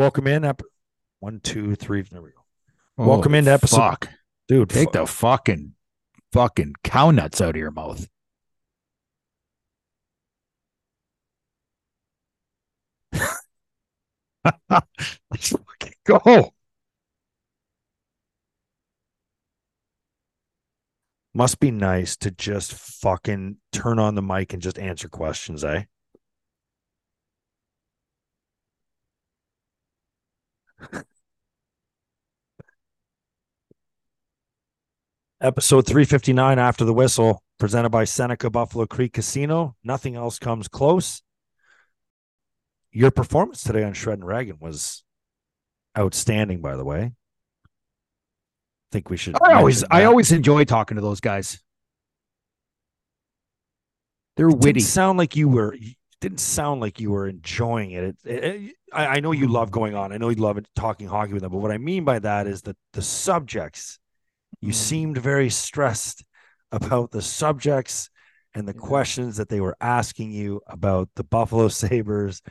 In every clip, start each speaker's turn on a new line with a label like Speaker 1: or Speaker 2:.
Speaker 1: Welcome in. Ep- one, two, three. There we go. Welcome
Speaker 2: Oh,
Speaker 1: into episode,
Speaker 2: Fuck.
Speaker 1: dude.
Speaker 2: Take
Speaker 1: fu-
Speaker 2: the fucking fucking cow nuts out of your mouth.
Speaker 1: Let's fucking go. Must be nice to just fucking turn on the mic and just answer questions, eh? Episode 359 after the whistle, presented by Seneca Buffalo Creek Casino. Nothing else comes close. Your performance today on Shred and Ragan was outstanding, by the way. I think we should.
Speaker 2: I always I always enjoy talking to those guys. They're
Speaker 1: It
Speaker 2: witty.
Speaker 1: Didn't sound like you were. Didn't sound like you were enjoying. It- it- it- I, I know you love going on. I know you love it, talking hockey with them. But what I mean by that is that the subjects. You
Speaker 2: Mm.
Speaker 1: seemed very stressed about the subjects and the questions that they were asking you about the Buffalo Sabres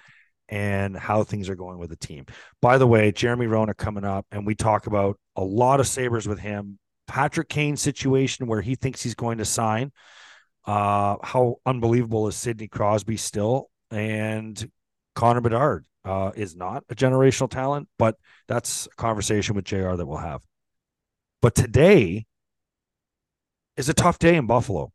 Speaker 1: and how things are going with the team. By the way, Jeremy Roenick coming up, and we talk about a lot of Sabres with him. Patrick Kane's situation where he thinks he's going to sign. Uh, how unbelievable is Sidney Crosby still? And Connor Bedard uh, is not a generational talent, but that's a conversation with JR that we'll have. But today is a tough day in Buffalo.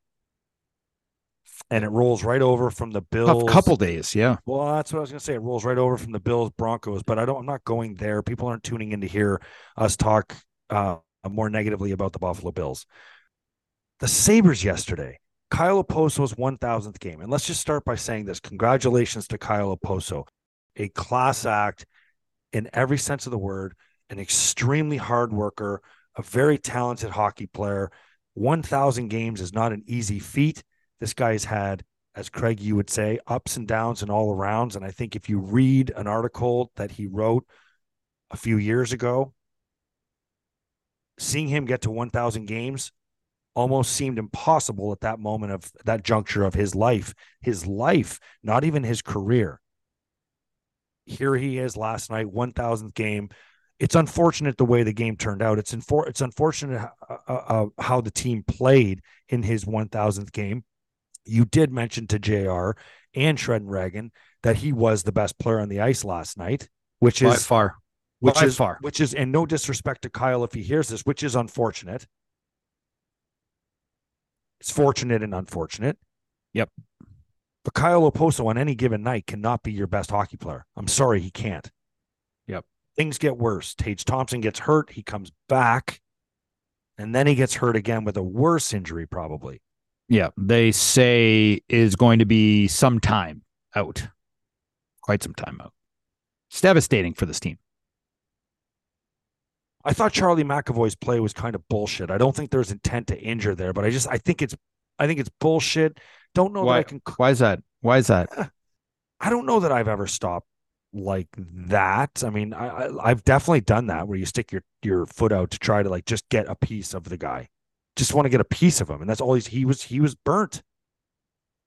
Speaker 1: And it rolls right over from the Bills.
Speaker 2: Tough couple days, yeah.
Speaker 1: Well, that's what I was going to say. It rolls right over from the Bills Broncos, but I don't. I'm not going there. People aren't tuning in to hear us talk uh, more negatively about the Buffalo Bills. The Sabres yesterday. Kyle Okposo's 1,000th game, and let's just start by saying this: congratulations to Kyle Okposo, a class act in every sense of the word, an extremely hard worker, a very talented hockey player. 1,000 games is not an easy feat. This guy's had as Craig, you would say, ups and downs and all arounds. And I think if you read an article that he wrote a few years ago, seeing him get to 1,000 games almost seemed impossible at that moment of that juncture of his life. His life, not even his career. Here he is last night, 1,000th game. It's unfortunate the way the game turned out. It's infor- it's unfortunate uh, uh, uh, how the team played in his 1,000th game you did mention to JR and Shred and Ragan that he was the best player on the ice last night, which
Speaker 2: By
Speaker 1: is
Speaker 2: far.
Speaker 1: which
Speaker 2: by
Speaker 1: is
Speaker 2: far.
Speaker 1: which is and no disrespect to Kyle if he hears this, which is unfortunate. It's fortunate and unfortunate.
Speaker 2: Yep.
Speaker 1: But Kyle Okposo on any given night cannot be your best hockey player. I'm sorry, he can't.
Speaker 2: Yep.
Speaker 1: Things get worse. Tage Thompson gets hurt. He comes back. And then he gets hurt again with a worse injury, probably.
Speaker 2: Yeah. They say is going to be some time out. Quite some time out. It's devastating for this team.
Speaker 1: I thought Charlie McAvoy's play was kind of bullshit. I don't think there's intent to injure there, but I just I think it's I think it's bullshit. Don't know that I can
Speaker 2: why is that? Why is that?
Speaker 1: I don't know that I've ever stopped like that. I mean, I, I I've definitely done that where you stick your your foot out to try to like just get a piece of the guy. Just want to get a piece of him, and that's all he's he was he was burnt.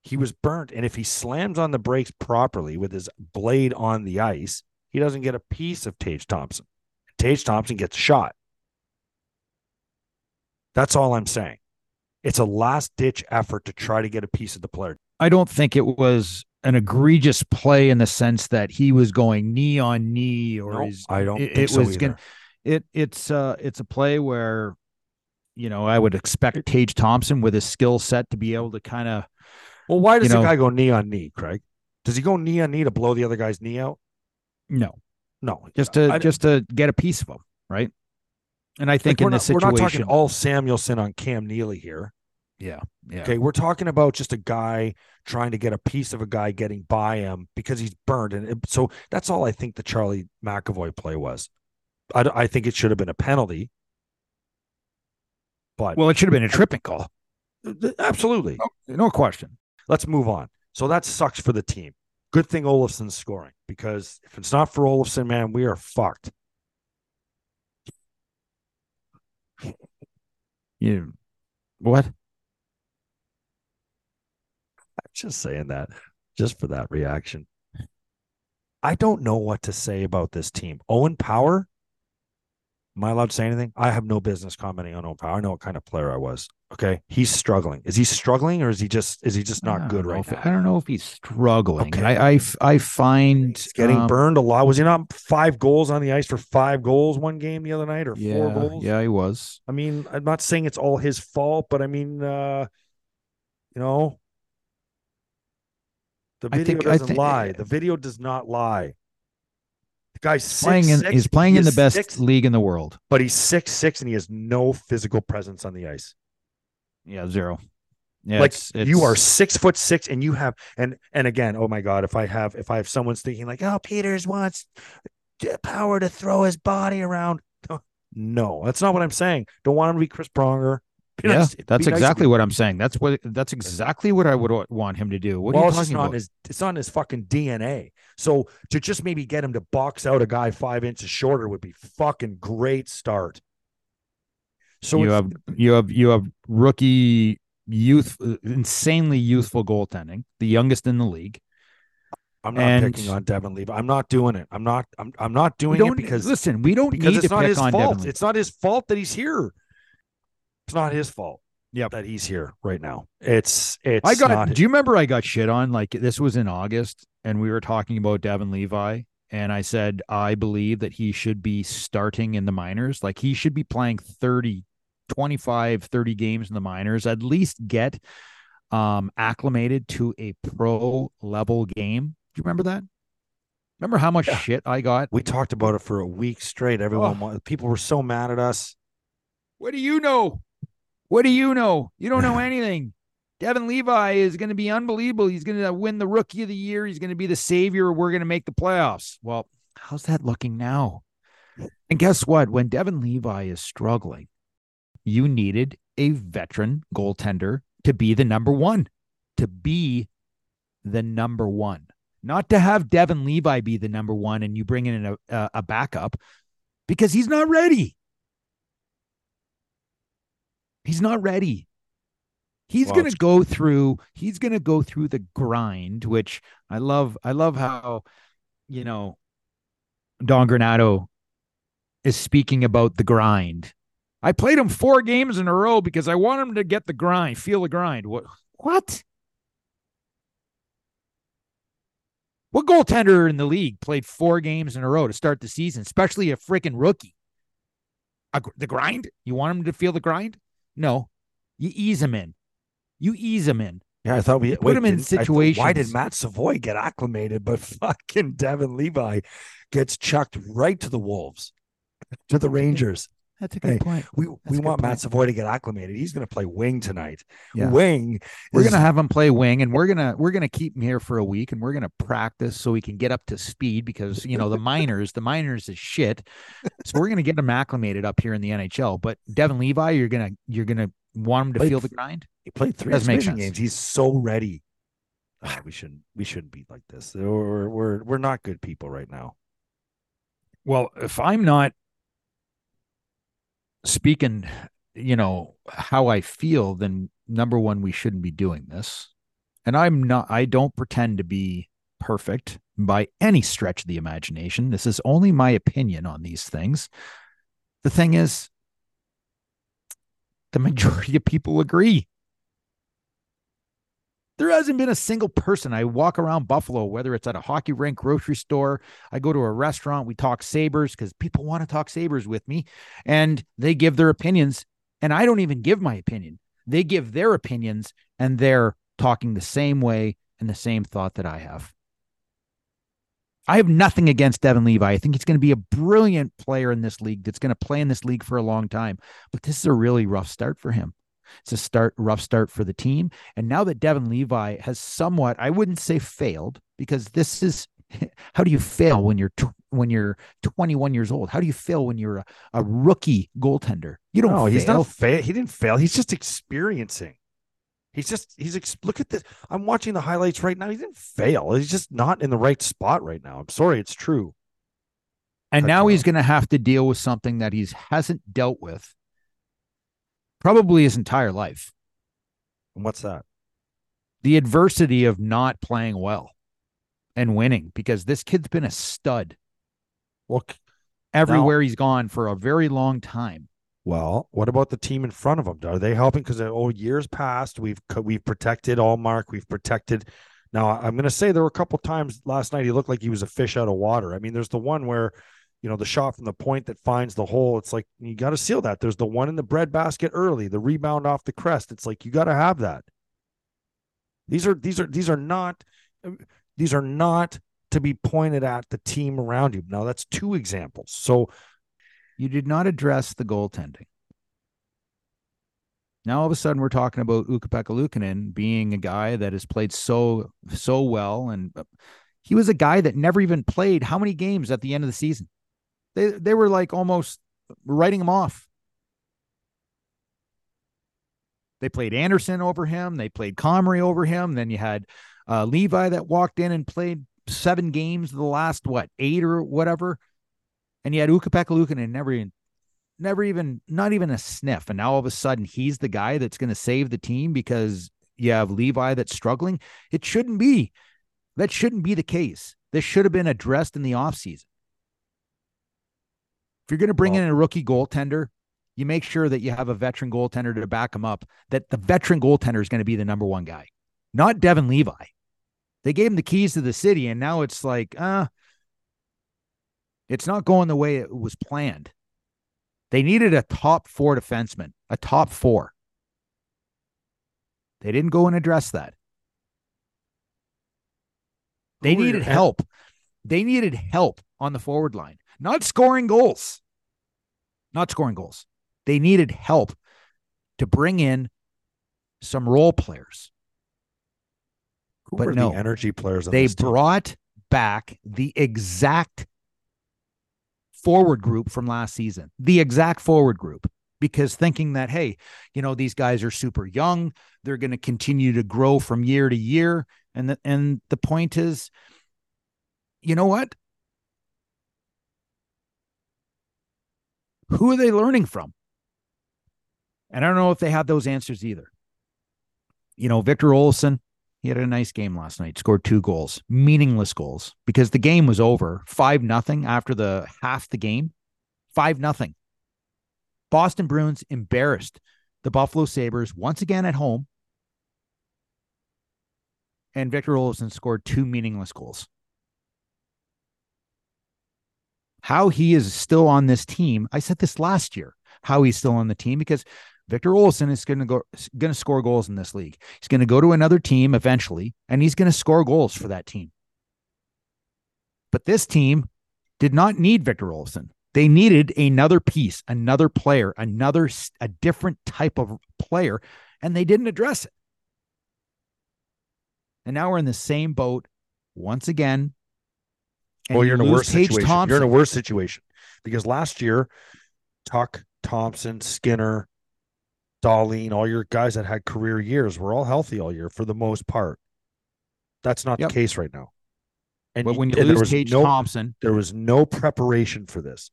Speaker 1: He was burnt, and if he slams on the brakes properly with his blade on the ice, he doesn't get a piece of Tage Thompson. Tage Thompson gets shot. That's all I'm saying. It's a last ditch effort to try to get a piece of the player.
Speaker 2: I don't think it was an egregious play in the sense that he was going knee on knee or
Speaker 1: No, I don't
Speaker 2: it,
Speaker 1: think
Speaker 2: it
Speaker 1: so
Speaker 2: was gonna it it's uh it's a play where you know I would expect Tage Thompson with his skill set to be able to kind of
Speaker 1: Well, why does the
Speaker 2: know-
Speaker 1: guy go knee on knee, Craig? Does he go knee on knee to blow the other guy's knee out?
Speaker 2: no
Speaker 1: No,
Speaker 2: just to
Speaker 1: I-
Speaker 2: just to get a piece of him right and I think
Speaker 1: we're
Speaker 2: in this
Speaker 1: not, we're not talking Ulf Samuelsson on Cam Neely here.
Speaker 2: Yeah yeah
Speaker 1: Okay, we're talking about just a guy trying to get a piece of a guy getting by him because he's burned, and it, so that's all I think the Charlie McAvoy play was. I, I think it should have been a penalty, but
Speaker 2: well it should have been a tripping call
Speaker 1: absolutely.
Speaker 2: no, no question
Speaker 1: Let's move on. So that sucks for the team. Good thing Olofsson's scoring because if it's not for Olofsson, man, we are fucked.
Speaker 2: you what
Speaker 1: just saying that just for that reaction. I don't know what to say about this team. Owen Power. Am I allowed to say anything? I have no business commenting on Owen Power. I know what kind of player I was. Okay. He's struggling. Is he struggling or is he just is he just not good right
Speaker 2: if-
Speaker 1: now?
Speaker 2: I don't know if he's struggling
Speaker 1: Okay.
Speaker 2: i i find
Speaker 1: He's getting
Speaker 2: um,
Speaker 1: burned a lot. Was he not five goals on the ice for five goals one game the other night or
Speaker 2: yeah
Speaker 1: four goals?
Speaker 2: yeah he was
Speaker 1: I mean, I'm not saying it's all his fault, but I mean, uh, you know, the
Speaker 2: I
Speaker 1: video
Speaker 2: think-
Speaker 1: doesn't
Speaker 2: think-
Speaker 1: lie. The eh, video does not lie. The guy's six,
Speaker 2: playing in
Speaker 1: six,
Speaker 2: he's playing
Speaker 1: he
Speaker 2: in the best
Speaker 1: six,
Speaker 2: league in the world.
Speaker 1: but he's six six and he has no physical presence on the ice.
Speaker 2: Yeah, zero. Yeah,
Speaker 1: like
Speaker 2: it's,
Speaker 1: you are six foot six and you have and and again, oh my god, if I have if I have someone's thinking like, oh, Peters wants power to throw his body around. No, that's not what I'm saying. Don't want him to be Chris Pronger. Be
Speaker 2: Yeah,
Speaker 1: nice-
Speaker 2: that's
Speaker 1: nice
Speaker 2: exactly what I'm saying. That's what that's exactly what I would want him to do. What
Speaker 1: well,
Speaker 2: are you talking about?
Speaker 1: his it's in his fucking DNA. So to just maybe get him to box out a guy five inches shorter would be fucking great start. So
Speaker 2: you have you have you have rookie youth insanely youthful goaltending, the youngest in the league.
Speaker 1: I'm not
Speaker 2: and-
Speaker 1: picking on Devon Levi. I'm not doing it. I'm not. I'm. I'm not doing it because
Speaker 2: listen, we don't
Speaker 1: because
Speaker 2: need
Speaker 1: it's
Speaker 2: to
Speaker 1: not
Speaker 2: pick
Speaker 1: his
Speaker 2: on
Speaker 1: fault.
Speaker 2: Devon.
Speaker 1: It's not his fault that he's here. It's not his fault.
Speaker 2: Yep.
Speaker 1: that he's here right now. It's it's.
Speaker 2: I got.
Speaker 1: Not,
Speaker 2: do you remember I got shit on? Like this was in August, and we were talking about Devon Levi, and I said I believe that he should be starting in the minors. Like he should be playing 30, 25, 30 games in the minors. At least get um acclimated to a pro level game. Do you remember that? Remember how much
Speaker 1: Yeah.
Speaker 2: shit I got?
Speaker 1: we talked about it for a week straight. Everyone,
Speaker 2: Oh.
Speaker 1: people were so mad at us.
Speaker 2: What do you know? What do you know? You don't know anything. Devon Levi is going to be unbelievable. He's going to win the rookie of the year. He's going to be the savior. We're going to make the playoffs. Well, how's that looking now? And guess what? When Devon Levi is struggling, you needed a veteran goaltender to be the number one, to be the number one, not to have Devon Levi be the number one and you bring in a, a, a backup because he's not ready. He's not ready. He's going to go through he's going to go through the grind, which I love I love how you know Don Granato is speaking about the grind. I played him 4 games in a row because I want him to get the grind, feel the grind. What what? What goaltender in the league played 4 games in a row to start the season, especially a freaking rookie? A the grind? You want him to feel the grind? No. You ease him in. You ease him in.
Speaker 1: Yeah, I thought we
Speaker 2: put him in
Speaker 1: didn't- thought- why did Matt Savoie get acclimated, but fucking Devon Levi gets chucked right to the Wolves, to the Rangers?
Speaker 2: That's a
Speaker 1: good
Speaker 2: good point.
Speaker 1: We
Speaker 2: That's
Speaker 1: we
Speaker 2: a good
Speaker 1: want Matt. Savoie to get acclimated. He's going to play wing tonight.
Speaker 2: Yeah.
Speaker 1: Wing.
Speaker 2: We're
Speaker 1: is-
Speaker 2: gonna have him play wing, and we're gonna we're gonna keep him here for a week, and we're gonna practice so he can get up to speed because you know the minors, the minors is shit. So we're gonna get him acclimated up here in the NHL. But Devon Levi, you're gonna you're gonna want him to
Speaker 1: Like,
Speaker 2: feel the grind.
Speaker 1: He played three exhibition games. He's so ready. Ah, we shouldn't we shouldn't be like this. We're we're we're not good people right now.
Speaker 2: Well, if I'm not speaking, you know, how I feel, then number one, we shouldn't be doing this. And I'm not, I don't pretend to be perfect by any stretch of the imagination. This is only my opinion on these things. The thing is, the majority of people agree. There hasn't been a single person. I walk around Buffalo, whether it's at a hockey rink, grocery store, I go to a restaurant, we talk Sabres because people want to talk Sabres with me and they give their opinions. And I don't even give my opinion. They give their opinions and they're talking the same way and the same thought that I have. I have nothing against Devon Levi. I think he's going to be a brilliant player in this league that's going to play in this league for a long time. But this is a really rough start for him. It's a start rough start for the team. And now that Devon Levi has somewhat, I wouldn't say failed because this is how do you fail when you're when you're 21 years old? How do you fail when you're a, a rookie goaltender? You don't.
Speaker 1: No,
Speaker 2: fail.
Speaker 1: he's not fail. He didn't fail. He's just experiencing. He's just he's ex- look at this. I'm watching the highlights right now. He didn't fail. He's just not in the right spot right now. I'm sorry, it's true.
Speaker 2: And
Speaker 1: Cut
Speaker 2: now
Speaker 1: you
Speaker 2: he's going to have to deal with something that he's hasn't dealt with probably his entire life.
Speaker 1: And what's that?
Speaker 2: The adversity of not playing well and winning because this kid's been a stud
Speaker 1: Look,
Speaker 2: everywhere he's gone for a very long time.
Speaker 1: well, what about the team in front of him? Are they helping? Because uh, oh, years past, we've we've protected Allmark. We've protected. Now, I'm going to say there were a couple times last night he looked like he was a fish out of water. I mean, there's the one where, you know, the shot from the point that finds the hole. It's like you got to seal that. There's the one in the bread basket early, the rebound off the crest. It's like you got to have that. These are these are these are not these are not to be pointed at the team around you. Now that's two examples. So
Speaker 2: You did not address the goaltending. Now all of a sudden we're talking about Ukko-Pekka Luukkonen being a guy that has played so so well, and uh, he was a guy that never even played how many games at the end of the season. They they were like almost writing him off. They played Anderson over him. They played Comrie over him. Then you had uh, Levi that walked in and played seven games the last what eight or whatever, and you had Ukko-Pekka Luukkonen never even never even not even a sniff and now all of a sudden he's the guy that's going to save the team because you have levi that's struggling it shouldn't be that shouldn't be the case this should have been addressed in the offseason if you're going to bring
Speaker 1: Well-
Speaker 2: in a rookie goaltender you make sure that you have a veteran goaltender to back him up that the veteran goaltender is going to be the number one guy not devon levi they gave him the keys to the city and now it's like uh it's not going the way it was planned they needed a top four defenseman, a top four. They didn't go and address that. They needed help. They needed help on the forward line, not scoring goals. Not scoring goals. They needed help to bring in some role players.
Speaker 1: who
Speaker 2: But
Speaker 1: were
Speaker 2: no,
Speaker 1: the energy players?
Speaker 2: They brought back the exact forward group from last season, the exact forward group, because thinking that, hey, you know, these guys are super young, they're going to continue to grow from year to year. And the, and the point is, you know what? Who are they learning from? And I don't know if they have those answers either. You know, Victor Olson, he had a nice game last night, scored two goals, meaningless goals because the game was over 5 nothing after the half the game. 5 nothing. Boston Bruins embarrassed the Buffalo Sabres once again at home. And Victor Olson scored two meaningless goals. How he is still on this team, I said this last year, how he's still on the team because Victor Olson is going to go going to score goals in this league. He's going to go to another team eventually and he's going to score goals for that team. But this team did not need Victor Olson. They needed another piece, another player, another a different type of player and they didn't address it. And now we're in the same boat once again.
Speaker 1: Well,
Speaker 2: you
Speaker 1: you're in a worse
Speaker 2: Tage
Speaker 1: situation.
Speaker 2: Thompson.
Speaker 1: You're in a worse situation because last year, Tuch, Thompson, Skinner, Dahlin, all your guys that had career years were all healthy all year for the most part. That's not
Speaker 2: Yep.
Speaker 1: the case right now. And
Speaker 2: but when you
Speaker 1: and there
Speaker 2: lose
Speaker 1: was
Speaker 2: Tage
Speaker 1: no,
Speaker 2: Thompson,
Speaker 1: there was no preparation for this.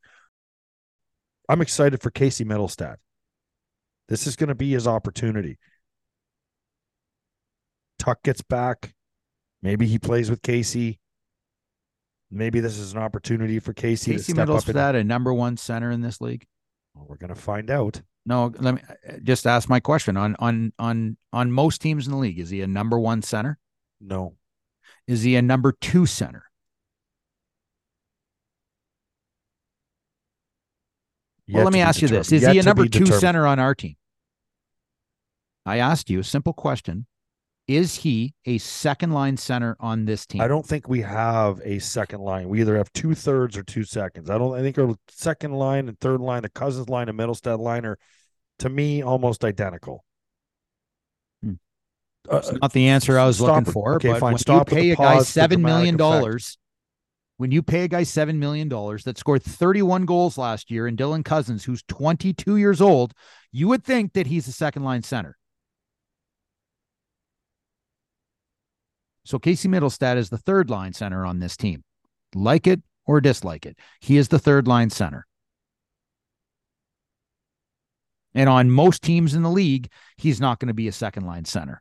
Speaker 1: I'm excited for Casey Mittelstadt. This is going to be his opportunity. Tuch gets back. Maybe he plays with Casey. Maybe this is an opportunity for Casey,
Speaker 2: Casey
Speaker 1: to step up. And,
Speaker 2: Mittelstadt, a number one center in this league.
Speaker 1: Well, we're going to find out.
Speaker 2: No, let me uh, just ask my question on on on on most teams in the league. Is he a number one center?
Speaker 1: No.
Speaker 2: Is he a number two center?
Speaker 1: Yet
Speaker 2: well, let me ask you this. Is
Speaker 1: Yet
Speaker 2: he a number two
Speaker 1: determined.
Speaker 2: center on our team? I asked you a simple question: Is he a second line center on this team?
Speaker 1: I don't think we have a second line. We either have two thirds or two seconds. I don't. I think our second line and third line, the Cozens line and Mittelstadt line, are to me almost identical.
Speaker 2: Hmm.
Speaker 1: Uh,
Speaker 2: not the answer I was looking
Speaker 1: it.
Speaker 2: for.
Speaker 1: Okay,
Speaker 2: but
Speaker 1: fine.
Speaker 2: when
Speaker 1: Stop
Speaker 2: you pay a guy seven million dollars, when you pay a guy seven million dollars that scored 31 goals last year, and Dylan Cozens, who's 22 years old, you would think that he's a second line center. So Casey Mittelstadt is the third line center on this team. Like it or dislike it, he is the third line center. And on most teams in the league, he's not going to be a second line center.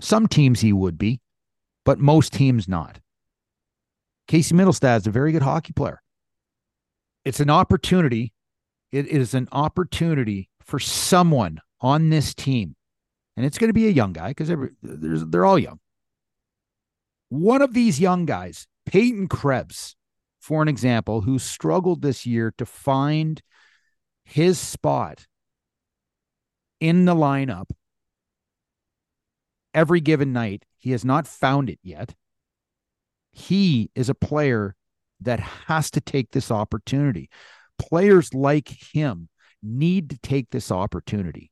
Speaker 2: Some teams he would be, but most teams not. Casey Mittelstadt is a very good hockey player. It's an opportunity. It is an opportunity for someone on this team, and it's going to be a young guy because they're all young. One of these young guys, Peyton Krebs, for an example, who struggled this year to find his spot in the lineup every given night. He has not found it yet. He is a player that has to take this opportunity. Players like him need to take this opportunity.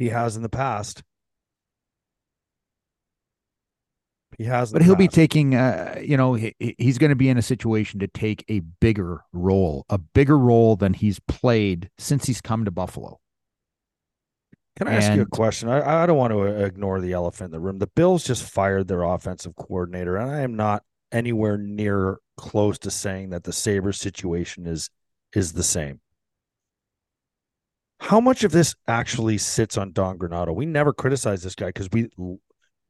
Speaker 1: He has in the past. He has,
Speaker 2: But he'll be taking, uh, you know, he, he's going to be in a situation to take a bigger role, a bigger role than he's played since he's come to Buffalo.
Speaker 1: Can I ask you a question? I, I don't want to ignore the elephant in the room. The Bills just fired their offensive coordinator, and I am not anywhere near close to saying that the Sabres situation is is the same. How much of this actually sits on Don Granato? We never criticize this guy because we,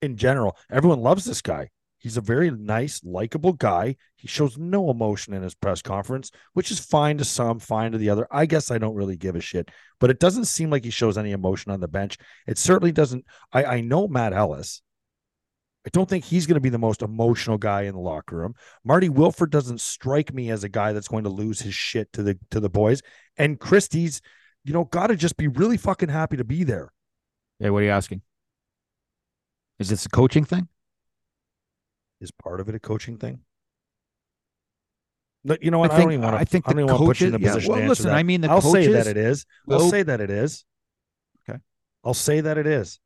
Speaker 1: in general, everyone loves this guy. He's a very nice, likable guy. He shows no emotion in his press conference, which is fine to some, fine to the other. I guess I don't really give a shit, but it doesn't seem like he shows any emotion on the bench. It certainly doesn't. I, I know Matt Ellis. I don't think he's going to be the most emotional guy in the locker room. Marty Wilford doesn't strike me as a guy that's going to lose his shit to the to the boys. And Christie's, you know, got to just be really fucking happy to be there.
Speaker 2: Hey, what are you asking? Is this a coaching thing?
Speaker 1: Is part of it a coaching thing? But you know what? I,
Speaker 2: think,
Speaker 1: don't even want to.
Speaker 2: I think
Speaker 1: I don't
Speaker 2: the
Speaker 1: even want to put you in a
Speaker 2: coaches- yeah, well,
Speaker 1: to
Speaker 2: listen,
Speaker 1: that.
Speaker 2: I mean, the
Speaker 1: I'll say that it is. I'll
Speaker 2: will-
Speaker 1: say that it is.
Speaker 2: Okay.
Speaker 1: I'll say that it is.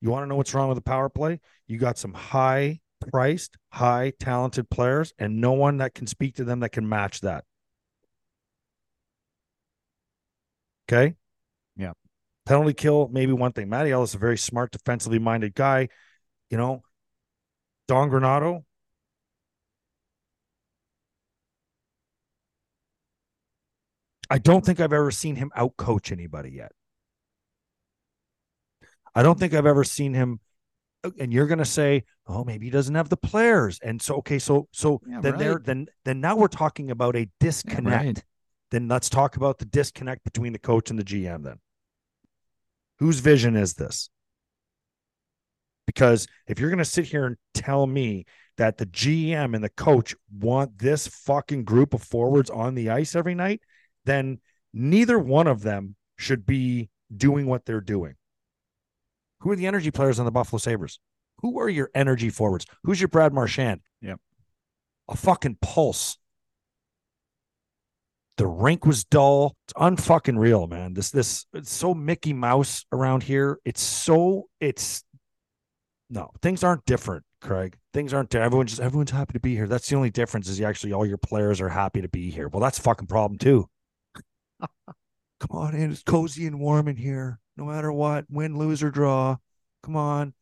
Speaker 1: You want to know what's wrong with the power play? You got some high priced, high talented players, and no one that can speak to them that can match that. Okay.
Speaker 2: Yeah.
Speaker 1: Penalty kill, maybe one thing. Matty Ellis is a very smart, defensively minded guy. You know, Don Granato. I don't think I've ever seen him outcoach anybody yet. I don't think I've ever seen him. Uh, and you're going to say, "Oh, maybe he doesn't have the players." And so, okay, so so
Speaker 2: Yeah,
Speaker 1: then there, then then now we're talking about a disconnect.
Speaker 2: right.
Speaker 1: Then let's talk about the disconnect between the coach and the GM. Then, whose vision is this? Because if you're going to sit here and tell me that the GM and the coach want this fucking group of forwards on the ice every night, then neither one of them should be doing what they're doing. Who are the energy players on the Buffalo Sabres? Who are your energy forwards? Who's your Brad Marchand?
Speaker 2: Yep.
Speaker 1: A fucking pulse. The rink was dull. It's unfucking real, man. This this it's so Mickey Mouse around here. It's so it's no things aren't different, Craig. Things aren't. Everyone's just everyone's happy to be here. That's the only difference. Is you actually all your players are happy to be here. Well, that's a fucking problem too. Come on in. It's cozy and warm in here. No matter what, win, lose, or draw. Come on.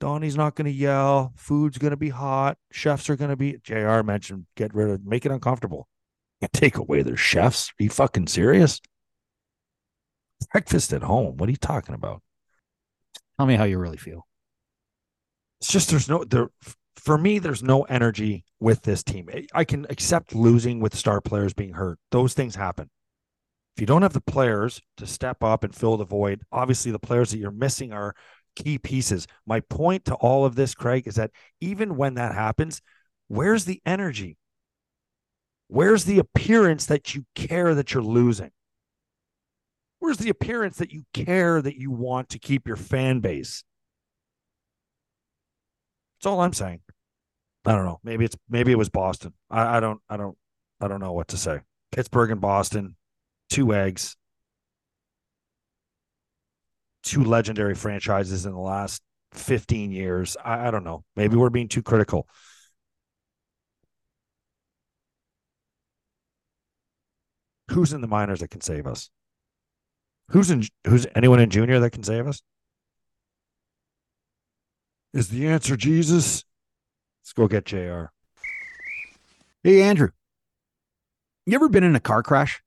Speaker 1: Donnie's not going to yell. Food's going to be hot. Chefs are going to be. JR mentioned get rid of, make it uncomfortable. Can't take away their chefs. Are you fucking serious? Breakfast at home. What are you talking about?
Speaker 2: Tell me how you really feel.
Speaker 1: It's just there's no there. for me, there's no energy with this team. I can accept losing with star players being hurt. Those things happen. If you don't have the players to step up and fill the void, obviously the players that you're missing are key pieces. My point to all of this, Craig, is that even when that happens, where's the energy? Where's the appearance that you care that you're losing? Where's the appearance that you care that you want to keep your fan base? That's all I'm saying. I don't know. Maybe it's maybe it was Boston. I, I don't I don't I don't know what to say. Pittsburgh and Boston, two eggs, two legendary franchises in the last 15 years. I, I don't know. Maybe we're being too critical. Who's in the minors that can save us? Who's in who's anyone in junior that can save us? Is the answer Jesus? Let's go get JR.
Speaker 2: Hey Andrew. You ever been in a car crash?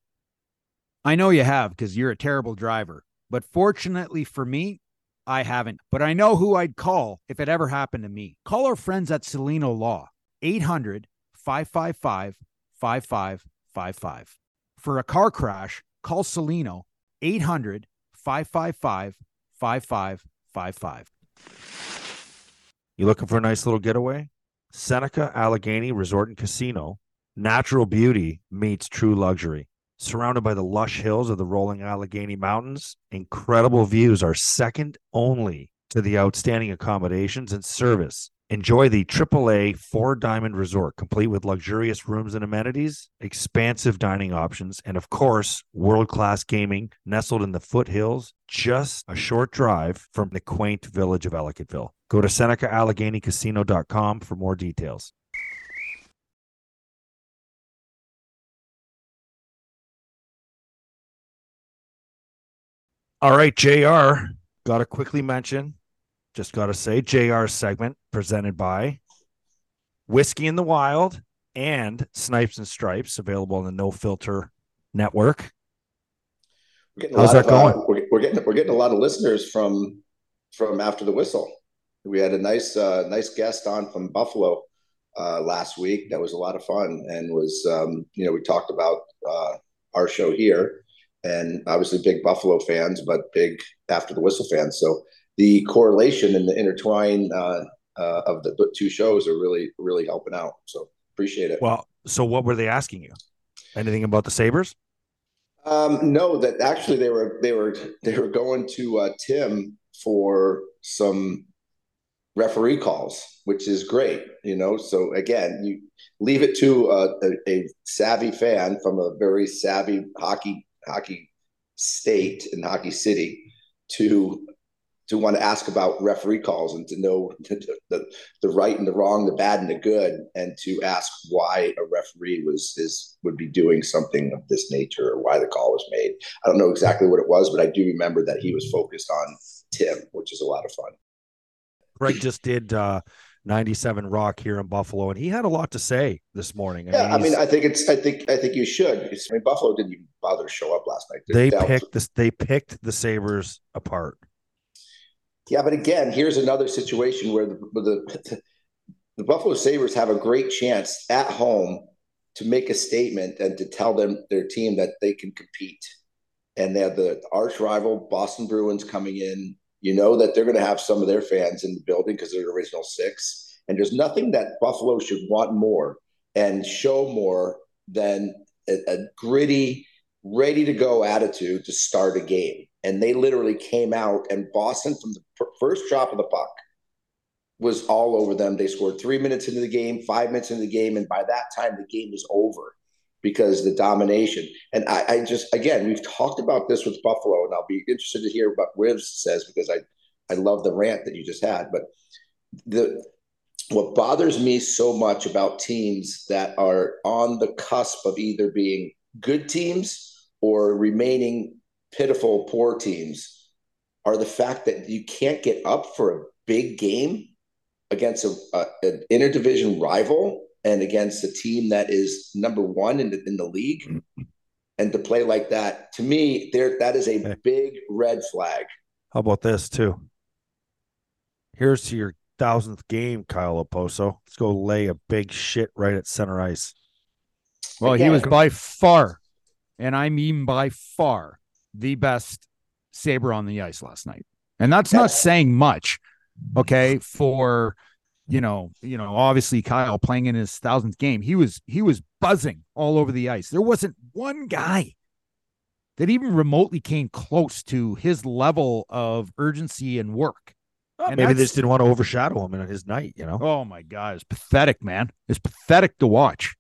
Speaker 2: I know you have because you're a terrible driver. But fortunately for me, I haven't. But I know who I'd call if it ever happened to me. Call our friends at Cellino Law, 800 555 5555. For a car crash, call Cellino, 800 555 5555.
Speaker 1: You looking for a nice little getaway? Seneca Allegheny Resort and Casino. Natural beauty meets true luxury. Surrounded by the lush hills of the rolling Allegheny Mountains, incredible views are second only to the outstanding accommodations and service. Enjoy the AAA four diamond resort, complete with luxurious rooms and amenities, expansive dining options, and of course, world class gaming nestled in the foothills, just a short drive from the quaint village of Ellicottville. Go to SenecaAlleghenyCasino.com for more details. All right, JR, got to quickly mention, just got to say, JR segment presented by Whiskey in the Wild and Snipes and Stripes, available on the No Filter Network.
Speaker 3: How's that of, going? Uh, we're, we're, getting we're getting a lot of listeners from from after the whistle. We had a nice uh, nice guest on from Buffalo uh, last week. That was a lot of fun, and was um, you know we talked about uh, our show here and obviously big Buffalo fans, but big after the whistle fans. So the correlation and the intertwine uh, uh, of the two shows are really, really helping out. So appreciate it.
Speaker 1: Well, so what were they asking you? Anything about the Sabres?
Speaker 3: Um, no, that actually they were they were they were going to uh, Tim for some referee calls, which is great. You know, so again, you leave it to a, a, a savvy fan from a very savvy hockey hockey state and hockey city to to want to ask about referee calls and to know the, the, the, right and the wrong, the bad and the good, and to ask why a referee was is would be doing something of this nature or why the call was made. I don't know exactly what it was, but I do remember that he was focused on Tim, which is a lot of fun.
Speaker 1: Greg just did uh, 97 Rock here in Buffalo, and he had a lot to say this morning.
Speaker 3: I yeah, mean, I mean, I think it's, I think, I think you should. I mean, Buffalo didn't even bother to show up last night.
Speaker 1: They, they picked this. They picked the Sabres apart.
Speaker 3: Yeah, but again, here's another situation where the, the the Buffalo Sabres have a great chance at home to make a statement and to tell them their team that they can compete. And they have the arch rival Boston Bruins coming in you know that they're going to have some of their fans in the building because they're the original six. And there's nothing that Buffalo should want more and show more than a, a gritty, ready to go attitude to start a game. And they literally came out, and Boston, from the first drop of the puck, was all over them. They scored three minutes into the game, five minutes into the game, and by that time, the game was over because the domination. And I, I, just again, we've talked about this with Buffalo, and I'll be interested to hear what Rivs says because I I love the rant that you just had. But the what bothers me so much about teams that are on the cusp of either being good teams or remaining pitiful poor teams are the fact that you can't get up for a big game against a, a, an interdivision rival and against a team that is number one in the, in the league mm-hmm. and to play like that to me there that is a big red flag
Speaker 1: how about this too here's to your thousandth game, Kyle Okposo. Let's go lay a big shit right at center ice.
Speaker 2: Well, he was by far, and I mean by far, the best Sabre on the ice last night. And that's not saying much, okay, for you know, you know, obviously Kyle playing in his thousandth game. He was he was buzzing all over the ice. There wasn't one guy that even remotely came close to his level of urgency and work.
Speaker 1: Well, and maybe they just didn't want to overshadow him in his night, you know.
Speaker 2: Oh my god, it's pathetic, man. It's pathetic to watch.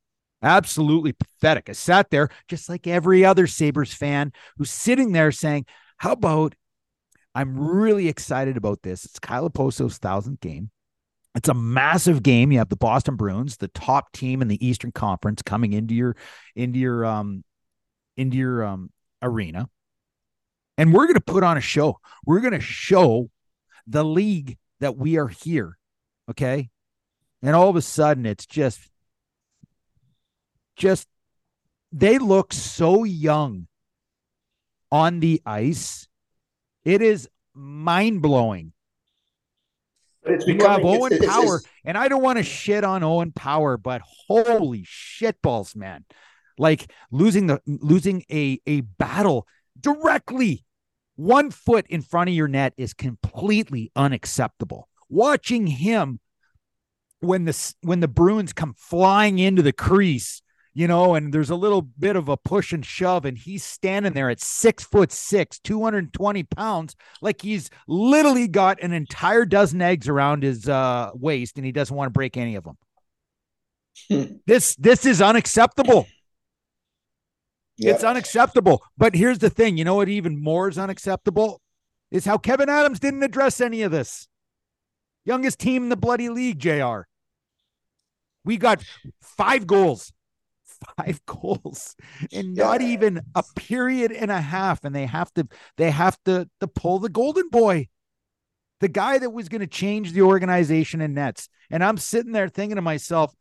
Speaker 2: Absolutely pathetic. I sat there just like every other Sabres fan who's sitting there saying, How about I'm really excited about this? It's Kyle Okposo's thousandth game. It's a massive game. You have the Boston Bruins, the top team in the Eastern Conference, coming into your into your um into your um arena. And we're going to put on a show. We're going to show the league that we are here. Okay. And all of a sudden, it's just, just, they look so young on the ice. It is mind blowing.
Speaker 3: It's
Speaker 2: you have Owen it's, Power, it's, and I don't want to shit on Owen Power, but holy shitballs, man! like losing the losing a a battle directly one foot in front of your net is completely unacceptable. Watching him when the when the Bruins come flying into the crease, you know, and there's a little bit of a push and shove, and he's standing there at six foot six, 220 pounds, like he's literally got an entire dozen eggs around his uh, waist, and he doesn't want to break any of them. Hmm. this this is unacceptable. Yep. It's unacceptable. But here's the thing you know what, even more is unacceptable? Is how Kevyn Adams didn't address any of this. Youngest team in the bloody league, JR. We got five goals, five goals, and not even a period and a half. And they have to, they have to, to pull the golden boy, the guy that was going to change the organization in nets. And I'm sitting there thinking to myself,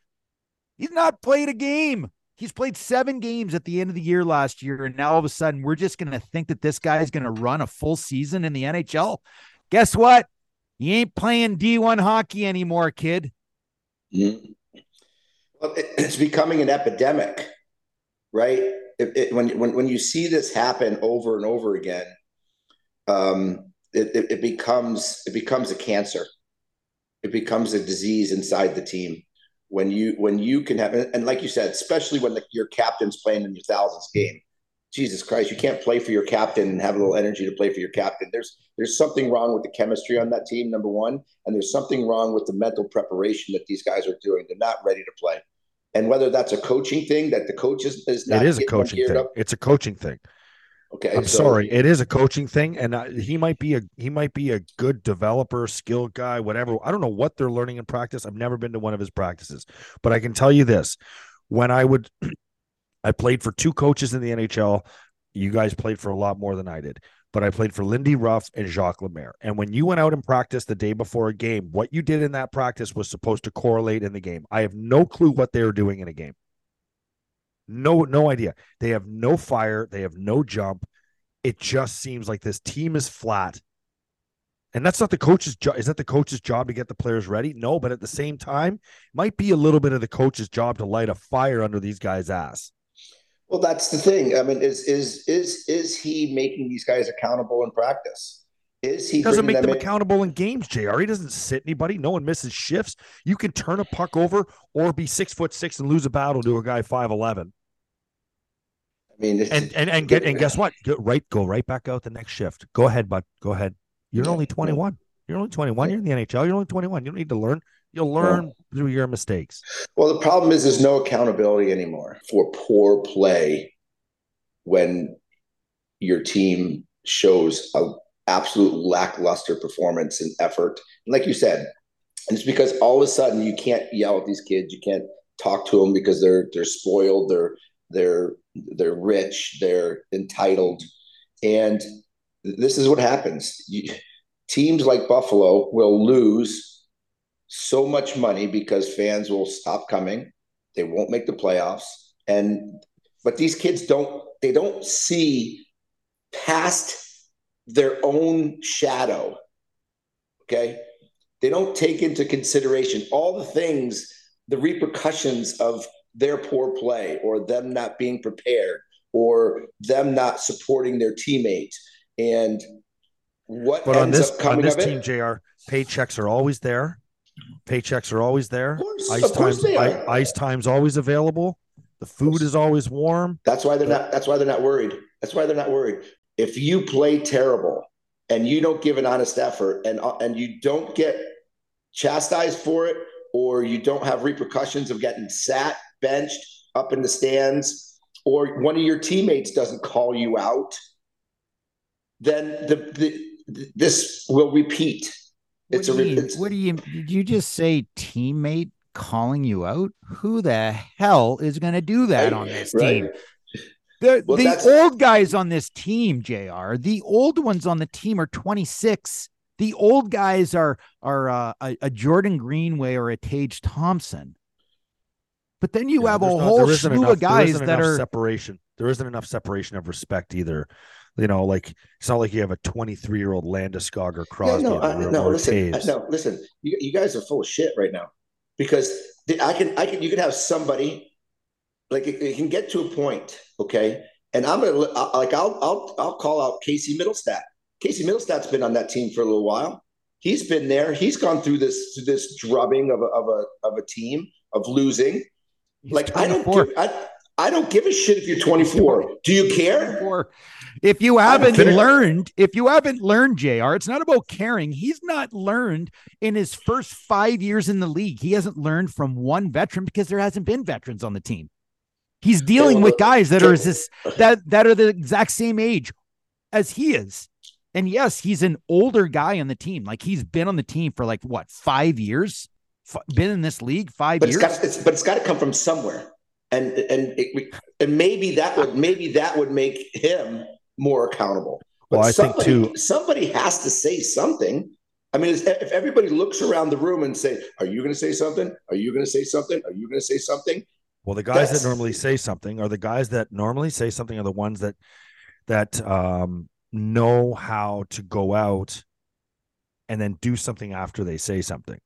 Speaker 2: he's not played a game. He's played seven games at the end of the year last year, and now all of a sudden we're just going to think that this guy is going to run a full season in the NHL. Guess what? He ain't playing D1 hockey anymore, kid.
Speaker 3: Mm-hmm. It's becoming an epidemic, right? It, it, when, when, when you see this happen over and over again, um, it, it becomes it becomes a cancer. It becomes a disease inside the team when you when you can have and like you said, especially when the, your captain's playing in your thousands game. Jesus Christ, you can't play for your captain and have a little energy to play for your captain. There's there's something wrong with the chemistry on that team, number one, and there's something wrong with the mental preparation that these guys are doing. They're not ready to play. And whether that's a coaching thing that the coach is, is not
Speaker 1: it is a coaching thing. Up, it's a coaching thing.
Speaker 3: Okay,
Speaker 1: I'm so, sorry. It is a coaching thing, and uh, he might be a he might be a good developer, skilled guy, whatever. I don't know what they're learning in practice. I've never been to one of his practices, but I can tell you this: when I would, I played for two coaches in the NHL. You guys played for a lot more than I did, but I played for Lindy Ruff and Jacques Lemaire. And when you went out and practiced the day before a game, what you did in that practice was supposed to correlate in the game. I have no clue what they were doing in a game. No, no idea. They have no fire. They have no jump. It just seems like this team is flat. And that's not the coach's job. Is that the coach's job to get the players ready? No, but at the same time, might be a little bit of the coach's job to light a fire under these guys' ass.
Speaker 3: Well, that's the thing. I mean, is is is is he making these guys accountable in practice? Is he,
Speaker 1: he doesn't make them, them accountable in games, JR. He doesn't sit anybody. No one misses shifts. You can turn a puck over or be six foot six and lose a battle to a guy five eleven.
Speaker 3: I mean,
Speaker 1: and and and get and guess what? Go right, go right back out the next shift. Go ahead, bud. Go ahead. You're only 21. You're only 21. You're in the NHL. You're only 21. You don't need to learn. You'll learn through your mistakes.
Speaker 3: Well, the problem is there's no accountability anymore for poor play when your team shows a absolute lackluster performance and effort. And like you said, and it's because all of a sudden you can't yell at these kids. You can't talk to them because they're they're spoiled. They're they're they're rich. They're entitled, and this is what happens. You, teams like Buffalo will lose so much money because fans will stop coming. They won't make the playoffs, and but these kids don't. They don't see past their own shadow. Okay. They don't take into consideration all the things, the repercussions of their poor play or them not being prepared or them not supporting their teammates. And what
Speaker 1: But on this
Speaker 3: up
Speaker 1: on this team,
Speaker 3: it,
Speaker 1: Jr. Paychecks are always there. Paychecks are always there.
Speaker 3: Course,
Speaker 1: ice times, i- ice time's always available. The food is always warm.
Speaker 3: That's why they're not. That's why they're not worried. That's why they're not worried. If you play terrible and you don't give an honest effort and uh, and you don't get chastised for it, or you don't have repercussions of getting sat, benched, up in the stands, or one of your teammates doesn't call you out, then the, the this will repeat.
Speaker 2: What
Speaker 3: It's
Speaker 2: do you
Speaker 3: it's-
Speaker 2: What do you did you just say teammate calling you out? Who the hell is going to do that
Speaker 3: Right,
Speaker 2: on this
Speaker 3: right.
Speaker 2: team? The
Speaker 3: Well,
Speaker 2: the old guys on this team, JR, the old ones on the team are 26. The old guys are are uh, a, a Jordan Greenway or a Tage Thompson. But then you
Speaker 1: Yeah,
Speaker 2: have a whole slew
Speaker 1: enough-
Speaker 2: of guys that are
Speaker 1: separation. There isn't enough separation of respect either. You know, like it's not like you have a 23 year old Landeskog or Crosby
Speaker 3: no, I, no,
Speaker 1: or
Speaker 3: listen, no, listen. You, you guys are full of shit right now because the- I can, I can, you can have somebody like it, it can get to a point, okay. And I'm gonna like I'll I'll I'll call out Casey Mittelstadt. Casey Mittelstadt's been on that team for a little while. He's been there. He's gone through this through this drubbing of a of a of a team of losing.
Speaker 2: he's
Speaker 3: like I don't
Speaker 2: 24.
Speaker 3: give I, I don't give a shit if you're 24. Do you care?
Speaker 2: Or if you haven't learned, if you haven't learned, JR, it's not about caring. He's not learned in his first five years in the league. He hasn't learned from one veteran because there hasn't been veterans on the team. He's dealing with guys that are this that that are the exact same age as he is. And yes, he's an older guy on the team. Like he's been on the team for like what five years? Been in this league five
Speaker 3: but it's
Speaker 2: years.
Speaker 3: got it's, but it's got to come from somewhere and and it, and maybe that would maybe that would make him more accountable. But
Speaker 1: Well, I think
Speaker 3: somebody,
Speaker 1: too-
Speaker 3: somebody has to say something. I mean if everybody looks around the room and say are you going to say something? Are you going to say something? Are you going to say something?
Speaker 1: Well, the guys
Speaker 3: That's-
Speaker 1: that normally say something are the guys that normally say something are the ones that that um, know how to go out and then do something after they say something.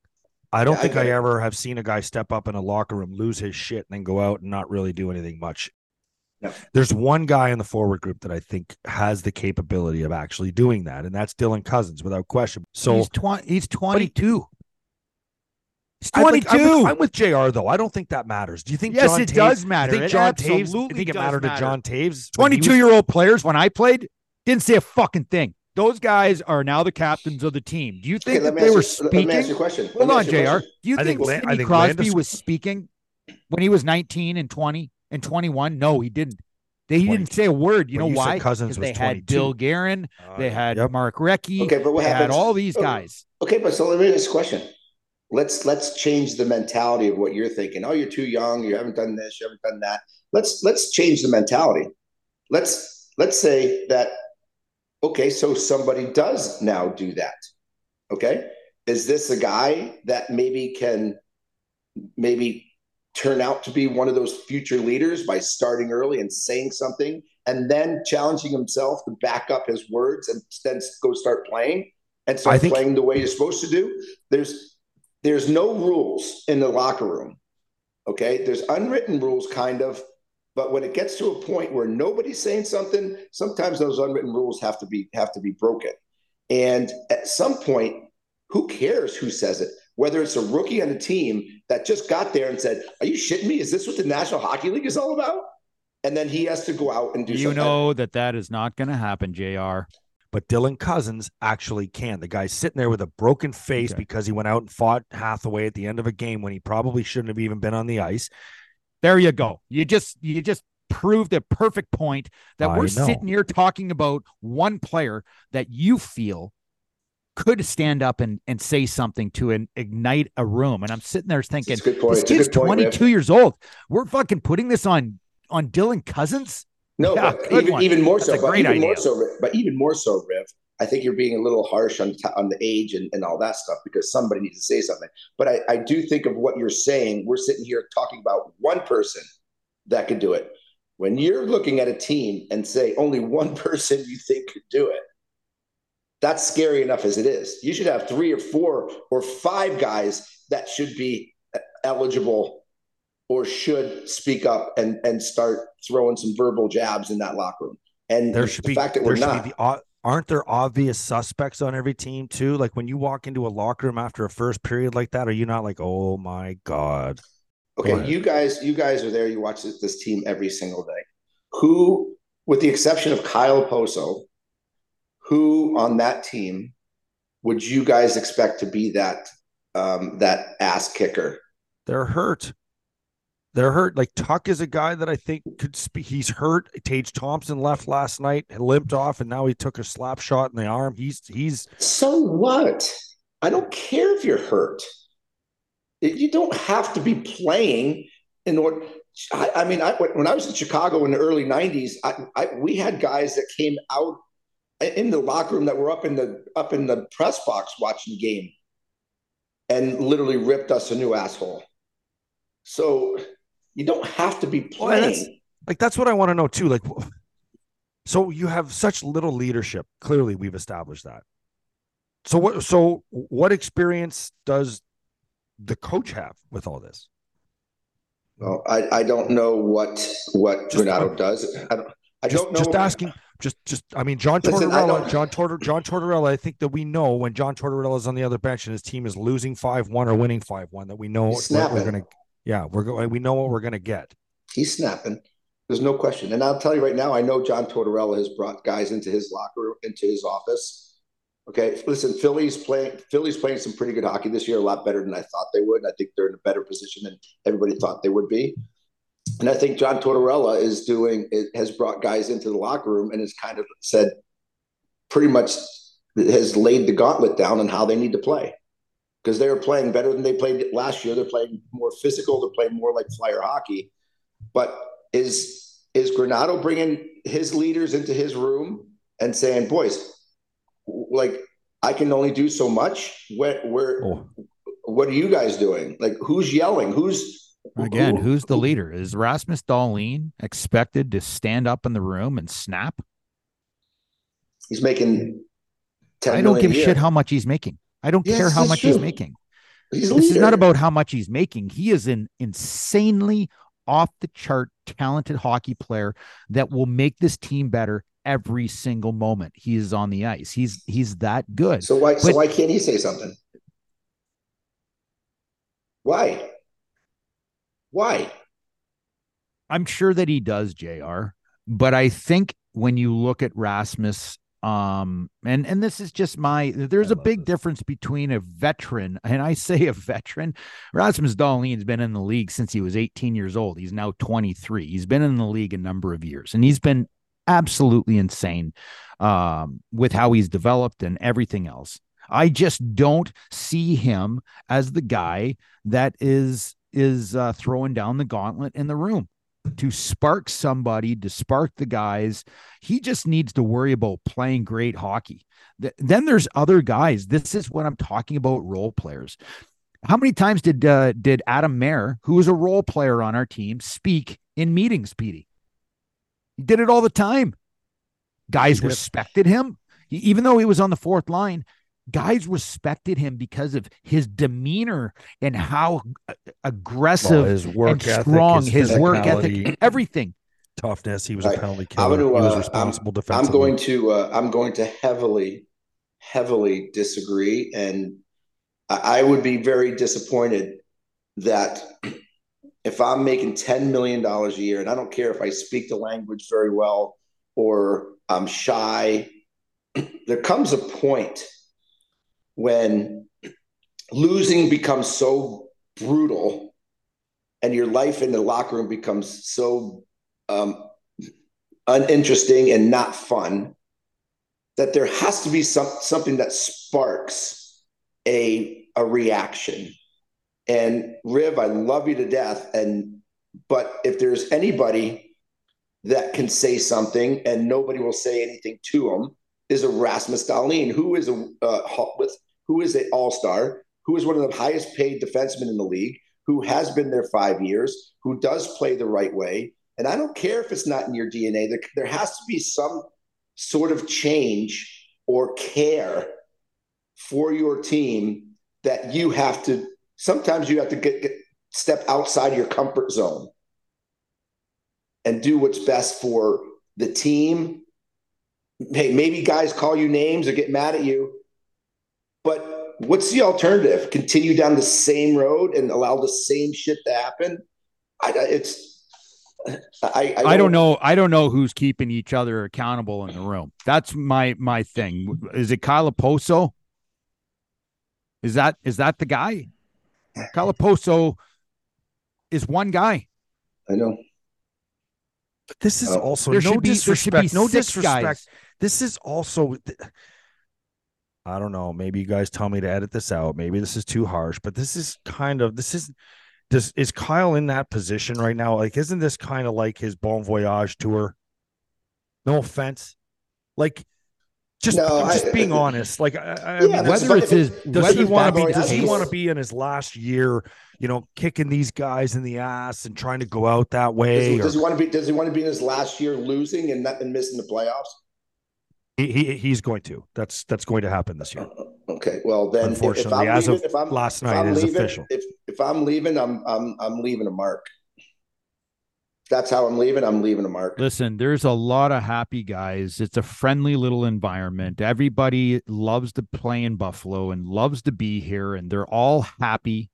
Speaker 1: I don't
Speaker 3: Yeah,
Speaker 1: think
Speaker 3: get
Speaker 1: I ever have seen a guy step up in a locker room, lose his shit, and then go out and not really do anything much.
Speaker 3: No.
Speaker 1: There's one guy in the forward group that I think has the capability of actually doing that, and that's Dylan Cozens, without question. So
Speaker 2: he's twenty. He's twenty two. He's
Speaker 1: I
Speaker 2: twenty
Speaker 1: think- I'm with. Jr. Though I don't think that matters. Do you think?
Speaker 2: Yes,
Speaker 1: John
Speaker 2: it
Speaker 1: Toews,
Speaker 2: does matter.
Speaker 1: Think
Speaker 2: It
Speaker 1: John Toews?
Speaker 2: Absolutely
Speaker 1: think it mattered
Speaker 2: matter.
Speaker 1: to John Toews?
Speaker 2: 22
Speaker 1: was-
Speaker 2: year old players when I played didn't say a fucking thing. Those guys are now the captains of the team. Do you think
Speaker 3: okay let
Speaker 2: that they
Speaker 3: ask
Speaker 2: were
Speaker 3: you, let me ask you a
Speaker 2: speaking?
Speaker 3: question
Speaker 2: Hold
Speaker 3: me
Speaker 2: on,
Speaker 3: ask you a
Speaker 2: JR.
Speaker 3: question.
Speaker 2: Do you
Speaker 1: I
Speaker 2: think,
Speaker 1: think
Speaker 2: Sidney
Speaker 1: think
Speaker 2: Crosby
Speaker 1: Landis-
Speaker 2: was speaking when he was 19 and 20 and 21? No, he didn't. They, he
Speaker 1: 20.
Speaker 2: didn't say a word. You
Speaker 1: Well,
Speaker 2: know
Speaker 1: you
Speaker 2: why?
Speaker 1: Cozens
Speaker 2: 'Cause
Speaker 1: was
Speaker 2: they had
Speaker 1: 22.
Speaker 2: Bill Guerin,
Speaker 1: Uh,
Speaker 2: they had
Speaker 1: yep.
Speaker 2: Mark Recchi,
Speaker 3: Okay, but what
Speaker 2: they had all these
Speaker 3: oh,
Speaker 2: guys.
Speaker 3: Okay, but so let me ask you a question. Let's let's change the mentality of what you're thinking. Oh, you're too young. You haven't done this. You haven't done that. Let's let's change the mentality. Let's let's say that. Okay, so somebody does now do that. Okay, is this a guy that maybe can maybe turn out to be one of those future leaders by starting early and saying something and then challenging himself to back up his words and then go start playing and start
Speaker 1: think-
Speaker 3: playing the way you're supposed to do? There's there's no rules in the locker room. Okay? There's unwritten rules kind of but when it gets to a point where nobody's saying something sometimes those unwritten rules have to be have to be broken and at some point who cares who says it whether it's a rookie on a team that just got there and said are you shitting me is this what the national hockey league is all about and then he has to go out and do
Speaker 2: You
Speaker 3: something
Speaker 2: know that that is not going to happen, JR.
Speaker 1: But Dylan Cozens actually can. The guy's sitting there with a broken face
Speaker 2: Okay.
Speaker 1: because he went out and fought Hathaway at the end of a game when he probably shouldn't have even been on the ice.
Speaker 2: There you go. You just you just proved a perfect point that
Speaker 1: I
Speaker 2: we're
Speaker 1: know.
Speaker 2: sitting here talking about one player that you feel could stand up and, and say something to an, ignite a room. And I'm sitting there thinking,
Speaker 3: good point.
Speaker 2: this kid's
Speaker 3: good point,
Speaker 2: 22 years old. We're fucking putting this on on Dylan Cozens.
Speaker 3: No,
Speaker 2: Yeah,
Speaker 3: but even, even more
Speaker 2: That's
Speaker 3: so. But
Speaker 2: great
Speaker 3: even more
Speaker 2: idea.
Speaker 3: so, but even more so, Riv. I think you're being a little harsh on on the age and, and all that stuff because somebody needs to say something. But I, I do think of what you're saying. We're sitting here talking about one person that could do it. When you're looking at a team and say only one person you think could do it, that's scary enough as it is. You should have three or four or five guys that should be uh, eligible or should speak up and and start throwing some verbal jabs in that locker room. And
Speaker 1: there should
Speaker 3: the
Speaker 1: be
Speaker 3: fact that we're not.
Speaker 1: The, aren't there obvious suspects on every team too? Like when you walk into a locker room after a first period like that, are you not like, oh my god?
Speaker 3: Okay, you guys, you guys are there. You watch this, this team every single day. Who, with the exception of Kyle Okposo, who on that team would you guys expect to be that um, that ass kicker?
Speaker 1: They're hurt. They're hurt. Like Tuch is a guy that I think could speak. He's hurt. Tage Thompson left last night, and limped off, and now he took a slap shot in the arm. He's he's.
Speaker 3: So what? I don't care if you're hurt. You don't have to be playing in order. I, I mean, I, when I was in Chicago in the early '90s, I, I, we had guys that came out in the locker room that were up in the up in the press box watching the game, and literally ripped us a new asshole. So you don't have to be playing. Well,
Speaker 1: that's, like that's what I want to know too. Like, so you have such little leadership. Clearly, we've established that. So what? So what experience does the coach have with all this?
Speaker 3: Well, I, I don't know what what just, Granato does. I don't. I
Speaker 1: just,
Speaker 3: don't know.
Speaker 1: Just asking. Just, just. I mean, John Listen, Tortorella. John Tortor, John Tortorella. I think that we know when John Tortorella is on the other bench and his team is losing five one or winning five one that we know what we're going to. Yeah, we're going. We know what we're going to get.
Speaker 3: He's snapping. There's no question. And I'll tell you right now, I know John Tortorella has brought guys into his locker, room, into his office Okay, listen, Philly's playing. Philly's playing some pretty good hockey this year, a lot better than I thought they would. I think they're in a better position than everybody thought they would be. And I think John Tortorella is doing it has brought guys into the locker room and has kind of said, pretty much has laid the gauntlet down on how they need to play because they are playing better than they played last year. They're playing more physical. They're playing more like flyer hockey. But is is Granato bringing his leaders into his room and saying, "Boys, like I can only do so much. Where where oh. what are you guys doing? Like who's yelling? Who's
Speaker 2: again? Who, who's the who, leader? Is Rasmus Dahlin expected to stand up in the room and snap?
Speaker 3: He's making.
Speaker 2: I don't give a shit how much he's making. I don't yes, care how much true. he's making. He's this is not about how much he's making. He is an insanely off the chart talented hockey player that will make this team better every single moment he is on the ice. He's he's that good.
Speaker 3: So why but, so why can't he say something? Why? Why?
Speaker 2: I'm sure that he does, JR. But I think when you look at Rasmus, um, and and this is just my there's a big this. difference between a veteran, and I say a veteran. Rasmus Dahlin's been in the league since he was 18 years old. He's now 23. He's been in the league a number of years, and he's been absolutely insane um, with how he's developed and everything else. I just don't see him as the guy that is is uh, throwing down the gauntlet in the room to spark somebody, to spark the guys. He just needs to worry about playing great hockey. then there's other guys. This is what I'm talking about role players. How many times did uh, did Adam Mayer, who was a role player on our team, speak in meetings, Petey? He did it all the time. Guys respected him, even though he was on the fourth line. Guys respected him because of his demeanor and how aggressive well, his work and strong, his, his work ethic, everything.
Speaker 1: Toughness. He was a penalty killer. To, uh, he was responsible
Speaker 3: I'm, I'm going to. Uh, I'm going to heavily, heavily disagree, and I, I would be very disappointed that if I'm making $10 million a year, and I don't care if I speak the language very well or I'm shy, there comes a point when losing becomes so brutal and your life in the locker room becomes so um, uninteresting and not fun that there has to be some, something that sparks a, a reaction and Riv, I love you to death. And but if there's anybody that can say something and nobody will say anything to him, is erasmus Rasmus Dahlin, who is a uh, with who is an All Star, who is one of the highest paid defensemen in the league, who has been there five years, who does play the right way. And I don't care if it's not in your DNA. There, there has to be some sort of change or care for your team that you have to sometimes you have to get, get step outside your comfort zone and do what's best for the team. Hey, maybe guys call you names or get mad at you, but what's the alternative? Continue down the same road and allow the same shit to happen? I, it's I, I,
Speaker 2: I, don't know. I don't know who's keeping each other accountable in the room. That's my my thing. Is it Kyle Okposo? Is that is that the guy? Kyle Okposo is one guy.
Speaker 3: I know.
Speaker 1: But this is uh, also no be, disrespect. no disrespect. Guys. This is also. I don't know. Maybe you guys tell me to edit this out. Maybe this is too harsh, but this is kind of this is does is Kyle in that position right now? Like, isn't this kind of like his Bon Voyage tour? No offense, like just, no, just I, being I, honest. Like, I, yeah, mean, whether it's his, does he want to be? Does he want to be in his last year? You know, kicking these guys in the ass and trying to go out that way.
Speaker 3: Does he, does he want to be? Does he want to be in his last year losing and not and missing the playoffs?
Speaker 1: He, he he's going to. That's that's going to happen this year. Uh,
Speaker 3: okay, well then,
Speaker 1: unfortunately,
Speaker 3: if,
Speaker 1: as leaving, of if I'm, last night, it is
Speaker 3: leaving,
Speaker 1: official.
Speaker 3: If if I'm leaving, I'm I'm I'm leaving a mark. that's how I'm leaving. I'm leaving a mark.
Speaker 2: Listen, there's a lot of happy guys. It's a friendly little environment. Everybody loves to play in Buffalo and loves to be here, and they're all happy.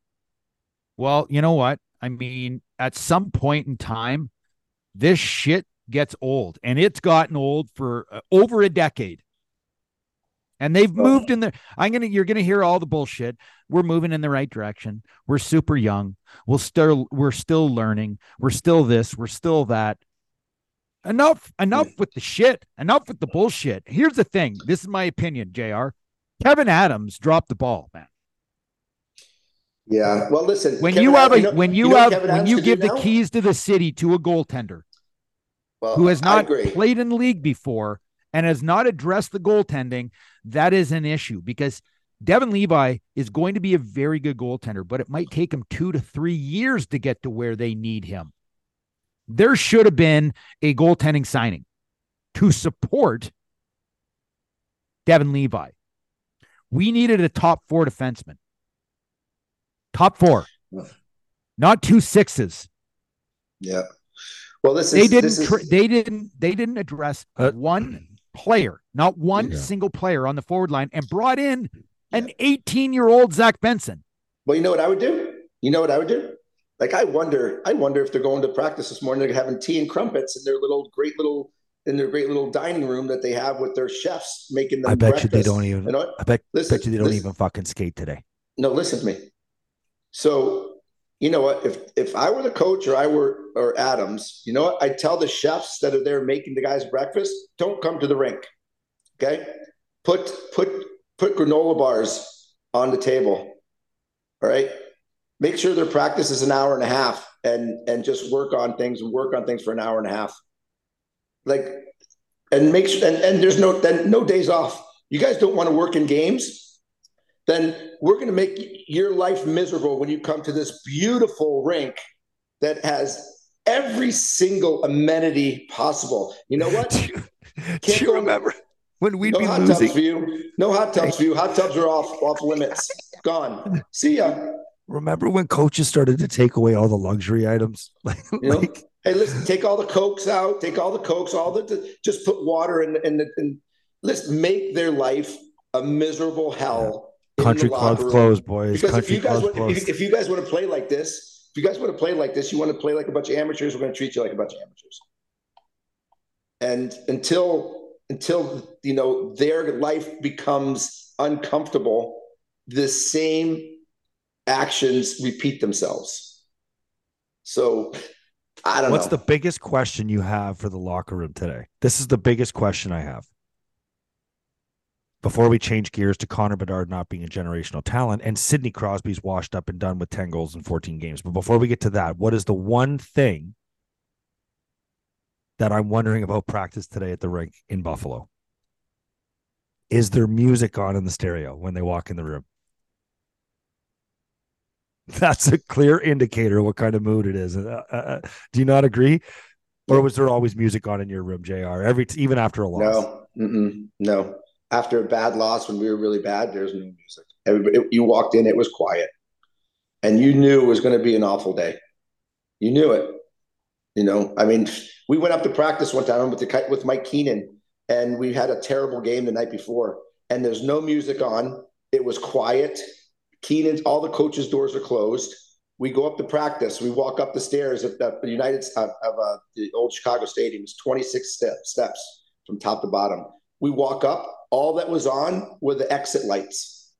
Speaker 2: Well, you know what? I mean, at some point in time, this shit gets old, and it's gotten old for uh, over a decade. And they've moved in there. I'm gonna. You're gonna hear all the bullshit. We're moving in the right direction. We're super young. We'll still. We're still learning. We're still this. We're still that. Enough. Enough with the shit. Enough with the bullshit. Here's the thing. This is my opinion, Jr. Kevyn Adams dropped the ball, man.
Speaker 3: Yeah. Well, listen.
Speaker 2: When Kevyn you have a, you know, when you, you know have when you give the keys to the city to a goaltender, well, who has not played in the league before and has not addressed the goaltending, that is an issue because Devon Levi is going to be a very good goaltender, but it might take him two to three years to get to where they need him. There should have been a goaltending signing to support Devon Levi. We needed a top four defenseman. Top four, not two sixes.
Speaker 3: Yeah. Well, this is
Speaker 2: they didn't
Speaker 3: is...
Speaker 2: tr- they didn't they didn't address uh, one player, not one yeah. single player on the forward line, and brought in an 18 year old Zach Benson.
Speaker 3: Well, you know what I would do? You know what I would do? Like I wonder, I wonder if they're going to practice this morning, they're having tea and crumpets in their little great little in their great little dining room that they have with their chefs making them.
Speaker 1: I bet
Speaker 3: breakfast.
Speaker 1: you they don't even. You know I bet, listen, bet you they don't listen. even fucking skate today.
Speaker 3: No, listen to me. So you know what? If if I were the coach or I were or Adams, you know what? I'd tell the chefs that are there making the guys breakfast, don't come to the rink. Okay? Put put put granola bars on the table. All right. Make sure their practice is an hour and a half and and just work on things and work on things for an hour and a half. Like and make sure and, and there's no then no days off. You guys don't want to work in games then we're going to make your life miserable when you come to this beautiful rink that has every single amenity possible. You know what?
Speaker 1: do you, do you remember when we'd
Speaker 3: no
Speaker 1: be
Speaker 3: hot
Speaker 1: losing?
Speaker 3: Tubs for you. No hot tubs for you. Hot tubs are off off limits. Gone. See ya.
Speaker 1: Remember when coaches started to take away all the luxury items?
Speaker 3: like, you know? hey, listen, take all the cokes out. Take all the cokes. All the just put water in. In, let's make their life a miserable hell
Speaker 1: country clubs closed, boys. Because country
Speaker 3: if you guys want, if, if, you guys want to play like this, if you guys want to play like this, you want to play like a bunch of amateurs. We're going to treat you like a bunch of amateurs. And until until you know their life becomes uncomfortable, the same actions repeat themselves. So I don't know
Speaker 1: What's
Speaker 3: know.
Speaker 1: the biggest question you have for the locker room today? This is the biggest question I have before we change gears to Connor Bedard not being a generational talent and Sidney Crosby's washed up and done with 10 goals in 14 games. But before we get to that, what is the one thing that I'm wondering about practice today at the rink in Buffalo? Is there music on in the stereo when they walk in the room? That's a clear indicator what kind of mood it is. Uh, uh, uh do you not agree? Or was there always music on in your room, Jr. Every even after a loss?
Speaker 3: No, Mm-mm. no after a bad loss when we were really bad, there's no music. Everybody, you walked in, it was quiet, and you knew it was going to be an awful day. You knew it. You know, I mean, we went up to practice one time with the with Mike Keenan, and we had a terrible game the night before, and there's no music on. It was quiet. Keenan's all the coaches' doors are closed. We go up to practice. We walk up the stairs at the United of, of uh, the old Chicago Stadium. It's 26 step, steps from top to bottom. We walk up. All that was on were the exit lights.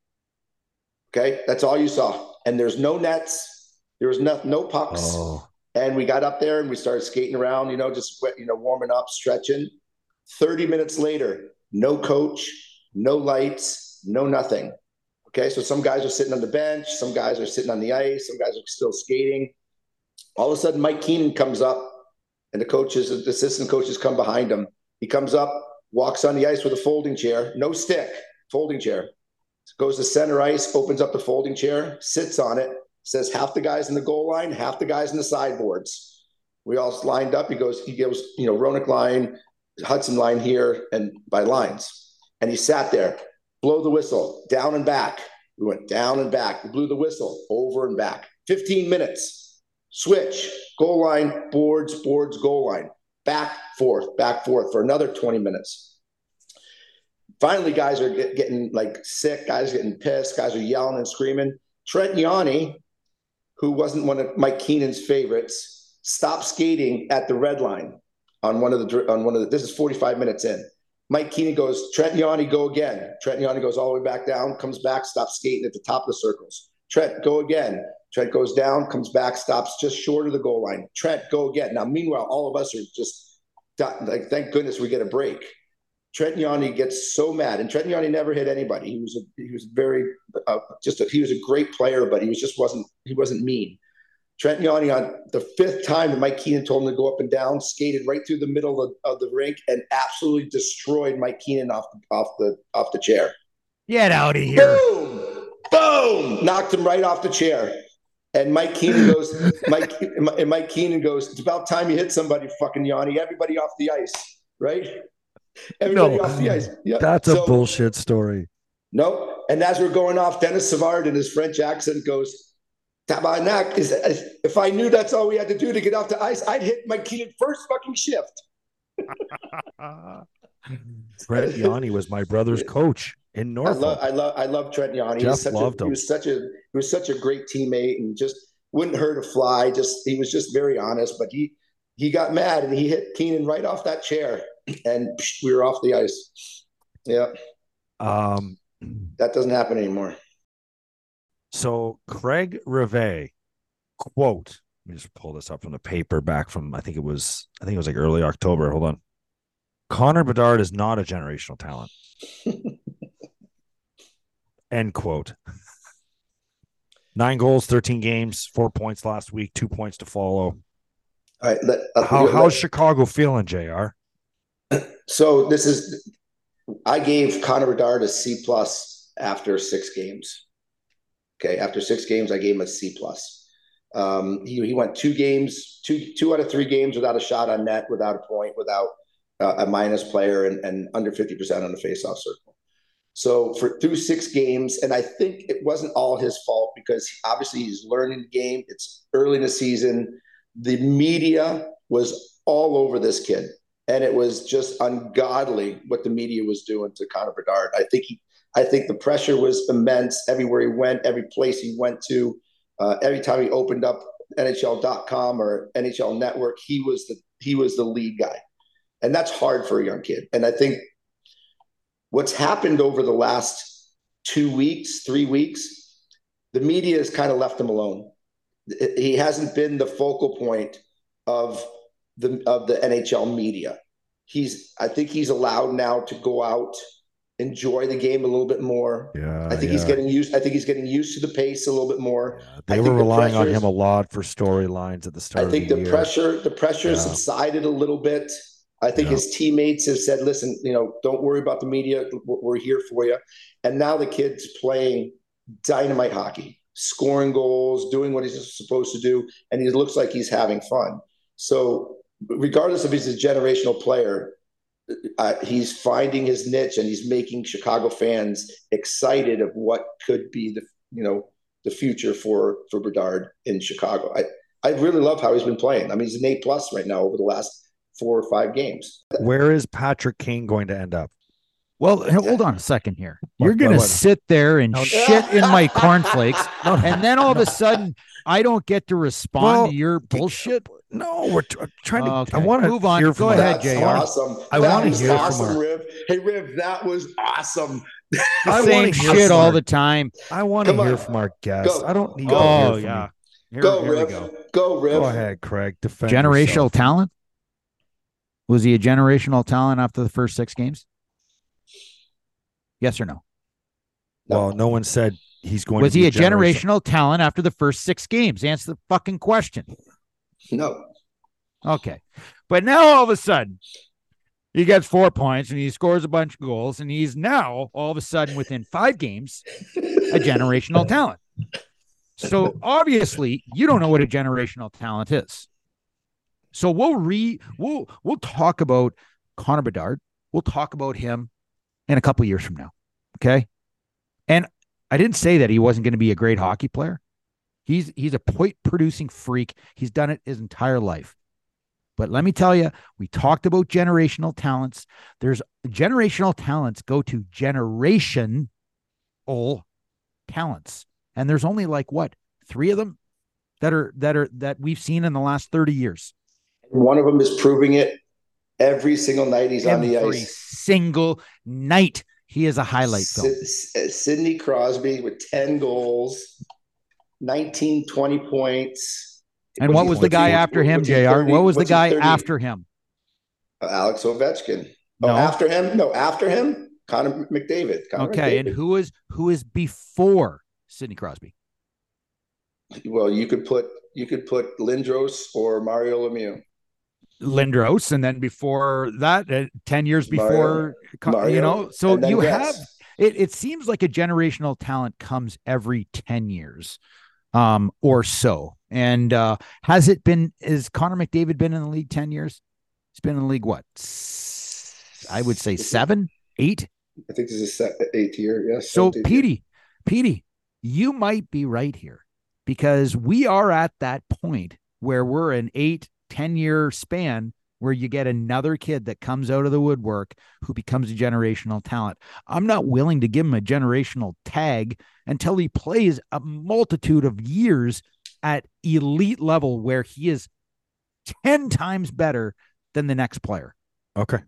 Speaker 3: Okay, that's all you saw. And there's no nets. There was no no pucks. Oh. And we got up there and we started skating around. You know, just you know warming up, stretching. 30 minutes later, no coach, no lights, no nothing. Okay, so some guys are sitting on the bench, some guys are sitting on the ice, some guys are still skating. All of a sudden, Mike Keenan comes up, and the coaches, the assistant coaches come behind him. He comes up, walks on the ice with a folding chair, no stick, folding chair. Goes to center ice, opens up the folding chair, sits on it, says half the guys in the goal line, half the guys in the sideboards. We all lined up. He goes, he goes, you know, Roenick line, Hudson line here, and by lines. And he sat there blow the whistle, down and back. We went down and back. We blew the whistle, over and back. 15 minutes. Switch, goal line, boards, boards, goal line. Back, forth, back, forth for another 20 minutes. Finally, guys are get, getting like sick. Guys are getting pissed. Guys are yelling and screaming. Trent Yawney, who wasn't one of Mike Keenan's favorites, stopped skating at the red line on one of the on one of the. This is 45 minutes in. Mike Keenan goes, Trent Yawney, go again. Trent Yawney goes all the way back down, comes back, stops skating at the top of the circles. Trent, go again. Trent goes down, comes back, stops just short of the goal line. Trent, go again. Now, meanwhile, all of us are just like, thank goodness we get a break. Trent Yawney gets so mad, and Trent Yawney never hit anybody. He was a, he was very uh, just a, he was a great player, but he was just wasn't he wasn't mean. Trent Yawney on the fifth time that Mike Keenan told him to go up and down, skated right through the middle of, of the rink and absolutely destroyed Mike Keenan off off the off the chair.
Speaker 2: Get out of here!
Speaker 3: Boom! Boom! Knocked him right off the chair. And Mike Keenan goes, Mike and Mike Keenan goes, it's about time you hit somebody, fucking Yawney. Everybody off the ice, right?
Speaker 1: Everybody no, off the ice. Yeah. That's so, a bullshit story.
Speaker 3: No. And as we're going off, Denis Savard in his French accent goes, Tabarnak is if I knew that's all we had to do to get off the ice, I'd hit Mike Keenan first fucking shift.
Speaker 1: Trent Yawney was my brother's coach in Norfolk.
Speaker 3: I love, I love, I love Trent Yawney.
Speaker 1: Jeff he loved
Speaker 3: a,
Speaker 1: him.
Speaker 3: He was such a, he was such a great teammate, and just wouldn't hurt a fly. Just he was just very honest. But he he got mad and he hit Keenan right off that chair, and we were off the ice. Yeah. Um, that doesn't happen anymore.
Speaker 1: So Craig Rivet, quote, let me just pull this up from the paper back from I think it was I think it was like early October. Hold on. Connor Bedard is not a generational talent. End quote. Nine goals, 13 games, four points last week, two points to follow. All
Speaker 3: right. Let, uh,
Speaker 1: How, how's Chicago feeling, JR?
Speaker 3: So this is I gave Connor Bedard a C plus after six games. Okay, after six games, I gave him a C plus. Um, he, he went two games, two two out of three games without a shot on net, without a point, without uh, a minus player, and, and under fifty percent on the faceoff circle. So for through six games, and I think it wasn't all his fault because obviously he's learning the game. It's early in the season. The media was all over this kid, and it was just ungodly what the media was doing to Connor Bedard. I think he I think the pressure was immense everywhere he went, every place he went to, uh, every time he opened up NHL.com or NHL Network, he was the he was the lead guy, and that's hard for a young kid. And I think what's happened over the last two weeks, three weeks, the media has kind of left him alone. He hasn't been the focal point of the of the NHL media. He's I think he's allowed now to go out enjoy the game a little bit more.
Speaker 1: Yeah,
Speaker 3: I think
Speaker 1: yeah.
Speaker 3: he's getting used. I think he's getting used to the pace a little bit more. Yeah,
Speaker 1: they were relying on him a lot for storylines at the start.
Speaker 3: I think
Speaker 1: the,
Speaker 3: the pressure, the pressure yeah. subsided a little bit. I think his teammates have said, "Listen, you know, don't worry about the media. We're here for you." And now the kid's playing dynamite hockey, scoring goals, doing what he's supposed to do, and he looks like he's having fun. So, regardless if he's a generational player, uh, he's finding his niche and he's making Chicago fans excited of what could be the you know the future for for Bedard in Chicago. I I really love how he's been playing. I mean, he's an A plus right now over the last four or five games.
Speaker 1: Where is Patrick Kane going to end up?
Speaker 2: Well, hold on a second here. You're going to sit there and no, shit in my cornflakes, no, and then all of a sudden, I don't get to respond well, to your bullshit.
Speaker 1: No, we're t- trying to. Okay. I want to
Speaker 2: move on. Go ahead, Jr.
Speaker 3: Awesome.
Speaker 1: I want to hear
Speaker 3: awesome, from Riv. Hey, Riv, that was awesome.
Speaker 2: The I same shit all the time.
Speaker 1: I want to hear on. from our guests. Go. I don't need.
Speaker 2: Oh yeah.
Speaker 3: Here, go, here Riv. Go. go, Riv.
Speaker 1: Go ahead, Craig. Defend
Speaker 2: generational
Speaker 1: yourself.
Speaker 2: talent. Was he a generational talent after the first six games? Yes or no?
Speaker 1: Well, no one said he's going.
Speaker 2: To Was
Speaker 1: he
Speaker 2: a generational talent after the first six games? Answer the fucking question.
Speaker 3: No.
Speaker 2: Okay. But now all of a sudden, he gets four points and he scores a bunch of goals, and he's now all of a sudden within five games a generational talent. So obviously, you don't know what a generational talent is. So we'll re we'll we'll talk about Connor Bedard. We'll talk about him in a couple years from now. Okay. And I didn't say that he wasn't going to be a great hockey player. He's he's a point producing freak. He's done it his entire life. But let me tell you, we talked about generational talents. There's generational talents go to generation all talents. And there's only like what, three of them that are that are that we've seen in the last 30 years.
Speaker 3: One of them is proving it every single night he's every on the ice.
Speaker 2: Every single night. He is a highlight film.
Speaker 3: Sidney Crosby with 10 goals 19, 20 points.
Speaker 2: And what was the guy after him, JR? What was the guy after him?
Speaker 3: Uh, Alex Ovechkin. Oh, no. after him? No, after him, Connor McDavid. Connor
Speaker 2: okay,
Speaker 3: McDavid.
Speaker 2: and who is who is before Sidney Crosby?
Speaker 3: Well, you could put you could put Lindros or Mario Lemieux.
Speaker 2: Lindros, and then before that, uh, ten years before, Mario, you know. So you have it. It seems like a generational talent comes every ten years um, or so. And uh, has it been, is Connor McDavid been in the league 10 years? He's been in the league, what? I would say seven, eight.
Speaker 3: I think this is eighth year. Yes.
Speaker 2: So, Petey, Petey, you might be right here because we are at that point where we're an eight, 10 year span where you get another kid that comes out of the woodwork who becomes a generational talent. I'm not willing to give him a generational tag until he plays a multitude of years at elite level where he is 10 times better than the next player.
Speaker 1: Okay.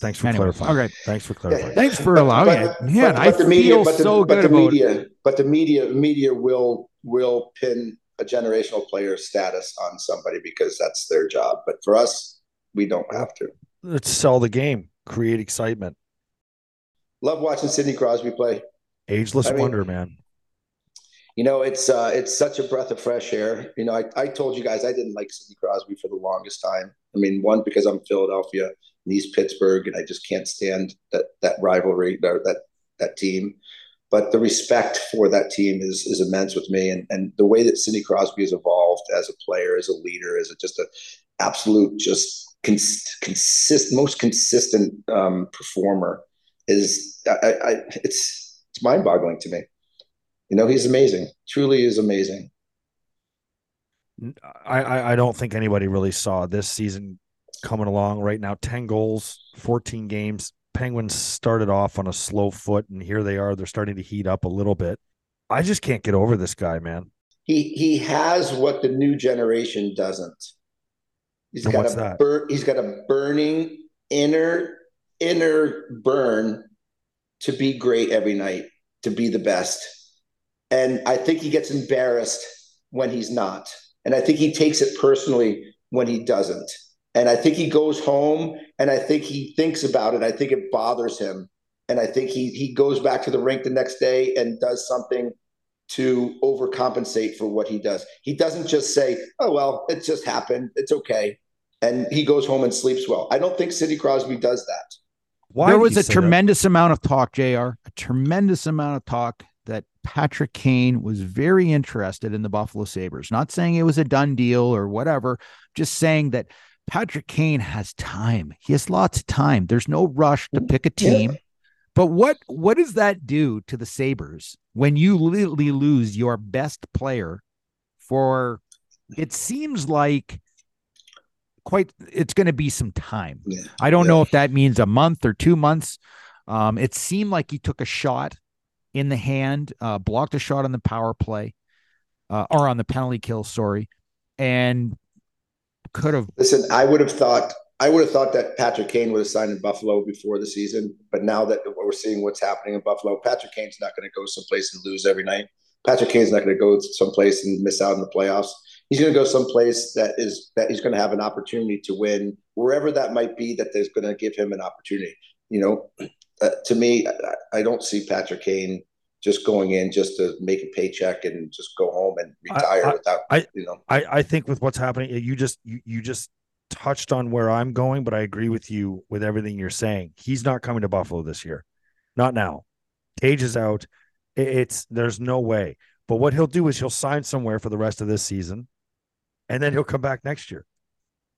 Speaker 1: Thanks for anyway, clarifying.
Speaker 2: Okay.
Speaker 1: Thanks for clarifying.
Speaker 2: Thanks for allowing but, it. Man, but, but I the media, feel but the, so but good
Speaker 3: the
Speaker 2: about
Speaker 3: media,
Speaker 2: it.
Speaker 3: But the media media will will pin a generational player status on somebody because that's their job. But for us, we don't have to.
Speaker 1: Let's sell the game, create excitement.
Speaker 3: Love watching Sidney Crosby play.
Speaker 1: Ageless I mean, wonder, man.
Speaker 3: You know, it's uh, it's such a breath of fresh air. You know, I, I told you guys I didn't like Sidney Crosby for the longest time. I mean, one because I'm Philadelphia and he's Pittsburgh, and I just can't stand that that rivalry, that that, that team. But the respect for that team is is immense with me, and and the way that Sidney Crosby has evolved as a player, as a leader, as a, just a absolute just cons- consist most consistent um, performer is I, I, it's it's mind boggling to me. You know, he's amazing. Truly is amazing.
Speaker 1: I, I, I don't think anybody really saw this season coming along right now. 10 goals, 14 games. Penguins started off on a slow foot, and here they are. They're starting to heat up a little bit. I just can't get over this guy, man.
Speaker 3: He he has what the new generation doesn't. He's and got a bur- he's got a burning inner inner burn to be great every night, to be the best. And I think he gets embarrassed when he's not. And I think he takes it personally when he doesn't. And I think he goes home and I think he thinks about it. I think it bothers him. And I think he he goes back to the rink the next day and does something to overcompensate for what he does. He doesn't just say, "Oh well, it just happened. It's okay." And he goes home and sleeps well. I don't think Sidney Crosby does that.
Speaker 2: Why there was a tremendous that? amount of talk, JR, a tremendous amount of talk that Patrick Kane was very interested in the Buffalo Sabres. Not saying it was a done deal or whatever, just saying that Patrick Kane has time. He has lots of time. There's no rush to pick a team. Yeah. But what what does that do to the Sabres when you literally lose your best player for it seems like quite it's going to be some time. Yeah. I don't yeah. know if that means a month or 2 months. Um, it seemed like he took a shot in the hand, uh, blocked a shot on the power play uh, or on the penalty kill, sorry, and could have.
Speaker 3: Listen, I would have thought I would have thought that Patrick Kane would have signed in Buffalo before the season, but now that we're seeing what's happening in Buffalo, Patrick Kane's not going to go someplace and lose every night. Patrick Kane's not going to go someplace and miss out in the playoffs. He's going to go someplace that is that he's going to have an opportunity to win wherever that might be. That there's going to give him an opportunity. You know, uh, to me, I, I don't see Patrick Kane just going in just to make a paycheck and just go home and retire
Speaker 1: I,
Speaker 3: without
Speaker 1: I,
Speaker 3: you know?
Speaker 1: I, I think with what's happening you just you, you just touched on where I'm going but I agree with you with everything you're saying. He's not coming to Buffalo this year. Not now. Tage is out. It's there's no way. But what he'll do is he'll sign somewhere for the rest of this season and then he'll come back next year.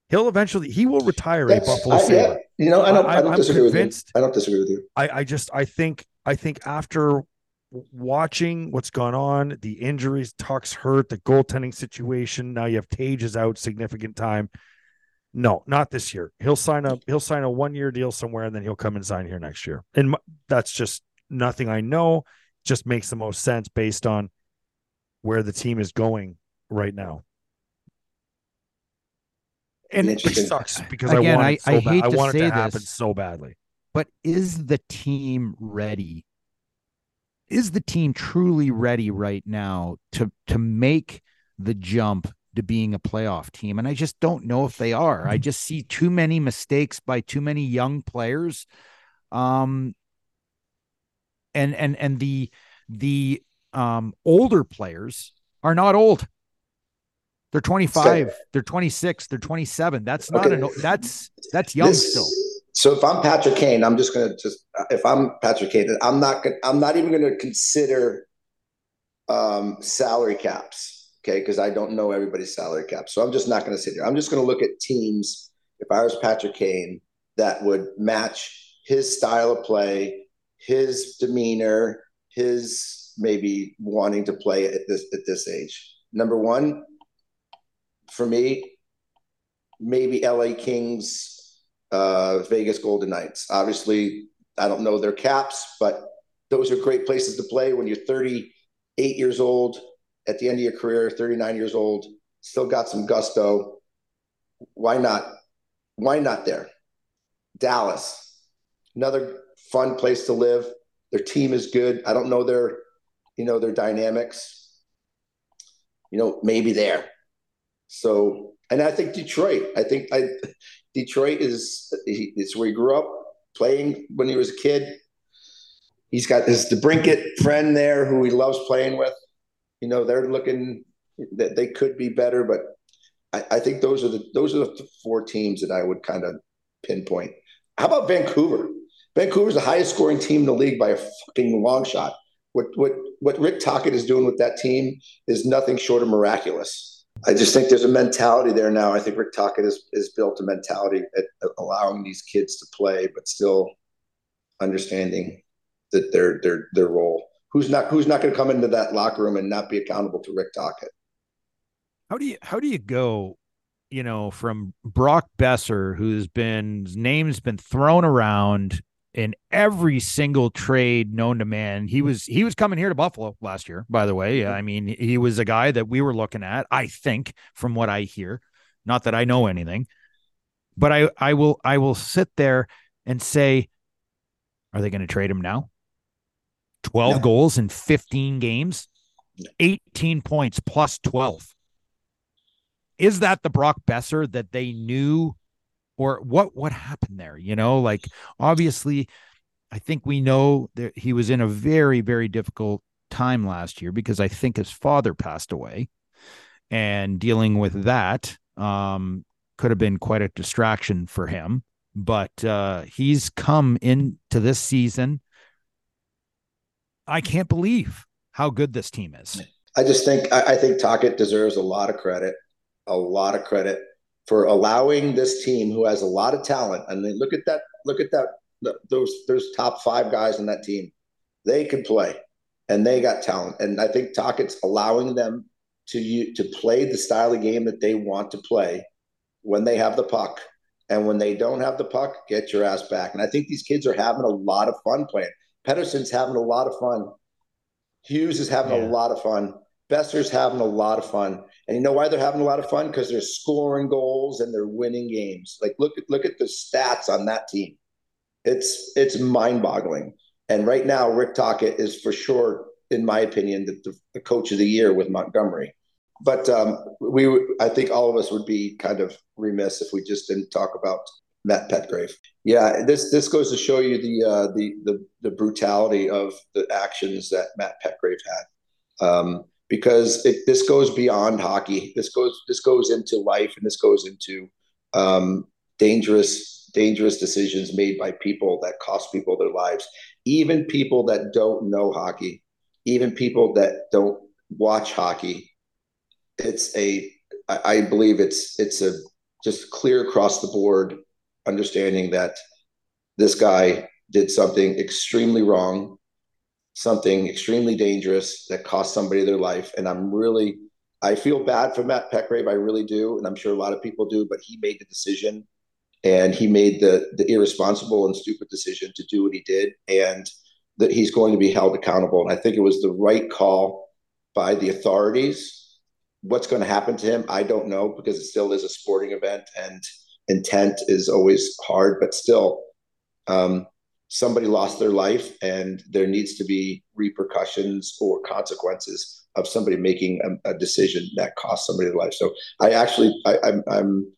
Speaker 1: He'll eventually he will retire That's, a Buffalo I, yeah.
Speaker 3: you know I don't I, I don't disagree with you. I don't disagree with you.
Speaker 1: I I just I think I think after watching what's gone on, the injuries, Tuch's hurt, the goaltending situation. Now you have Tage is out significant time. No, not this year. He'll sign up. He'll sign a one year deal somewhere, and then he'll come and sign here next year. And that's just nothing I know. Just makes the most sense based on where the team is going right now. And it sucks because Again, I want I, so I hate I want to it to happen this, so badly.
Speaker 2: But is the team ready is the team truly ready right now to to make the jump to being a playoff team? And i just don't know if they are. I just see too many mistakes by too many young players. Um and and and the the um older players are not old. They're 25 they're 26 they're 27 that's not okay. an that's that's young this, still
Speaker 3: so if I'm Patrick Kane, I'm just gonna just if I'm Patrick Kane, I'm not gonna I'm not even gonna consider um, salary caps, okay? Because I don't know everybody's salary cap, so I'm just not gonna sit there. I'm just gonna look at teams. If I was Patrick Kane, that would match his style of play, his demeanor, his maybe wanting to play at this at this age. Number one, for me, maybe LA Kings uh, Vegas Golden Knights. Obviously, I don't know their caps, but those are great places to play when you're 38 years old at the end of your career, 39 years old, still got some gusto. Why not? Why not there? Dallas, another fun place to live. Their team is good. I don't know their, you know, their dynamics. You know, maybe there. So, and I think Detroit. I think I Detroit is it's where he grew up playing when he was a kid. He's got his DeBrincat friend there who he loves playing with. You know, they're looking that they could be better, but I, I think those are the those are the four teams that I would kind of pinpoint. How about Vancouver? Vancouver's the highest scoring team in the league by a fucking long shot. What what what Rick Tocchet is doing with that team is nothing short of miraculous. I just think there's a mentality there now. I think Rick Tocchet has, has built a mentality at allowing these kids to play, but still understanding that their their their role. Who's not who's not going to come into that locker room and not be accountable to Rick Tocchet?
Speaker 2: How do you how do you go, you know, from Brock Boeser, who's been name's been thrown around in every single trade known to man. He was he was coming here to Buffalo last year, by the way. I mean, he was a guy that we were looking at, I think, from what I hear. Not that I know anything. But I I will I will sit there and say, are they going to trade him now? 12 no. goals in 15 games, 18 points plus 12. Is that the Brock Boeser that they knew or what what happened there you know like obviously i think we know that he was in a very very difficult time last year because i think his father passed away. And dealing with that um, could have been quite a distraction for him. But uh, he's come into this season. I can't believe how good this team is.
Speaker 3: I just think i, I think Tocchet deserves a lot of credit a lot of credit for allowing this team who has a lot of talent. And then look at that, look at that, those those top five guys on that team. They could play, and they got talent. And I think Tocchet's allowing them to to play the style of game that they want to play when they have the puck. And when they don't have the puck, get your ass back. And I think these kids are having a lot of fun playing. Pettersson's having a lot of fun. Hughes is having yeah. a lot of fun. Boeser's having a lot of fun. And you know why they're having a lot of fun? Because they're scoring goals and they're winning games. Like look at look at the stats on that team. It's it's mind-boggling. And right now, Rick Tocchet is for sure, in my opinion, the, the, the coach of the year with Montgomery. But um, we, I think all of us would be kind of remiss if we just didn't talk about Matt Petgrave. Yeah, this this goes to show you the uh, the, the the brutality of the actions that Matt Petgrave had. Um, because it, this goes beyond hockey. This goes this goes into life, and this goes into um, dangerous dangerous decisions made by people that cost people their lives. Even people that don't know hockey, even people that don't watch hockey. It's a I, I believe it's it's a just clear across the board understanding that this guy did something extremely wrong something extremely dangerous that cost somebody their life. And I'm really, I feel bad for Matt Petgrave. I really do. And I'm sure a lot of people do, but he made the decision and he made the, the irresponsible and stupid decision to do what he did. And that he's going to be held accountable. And I think it was the right call by the authorities. What's going to happen to him, I don't know, because it still is a sporting event and intent is always hard, but still, um, somebody lost their life and there needs to be repercussions or consequences of somebody making a, a decision that cost somebody their life. So I actually, I, I'm, I'm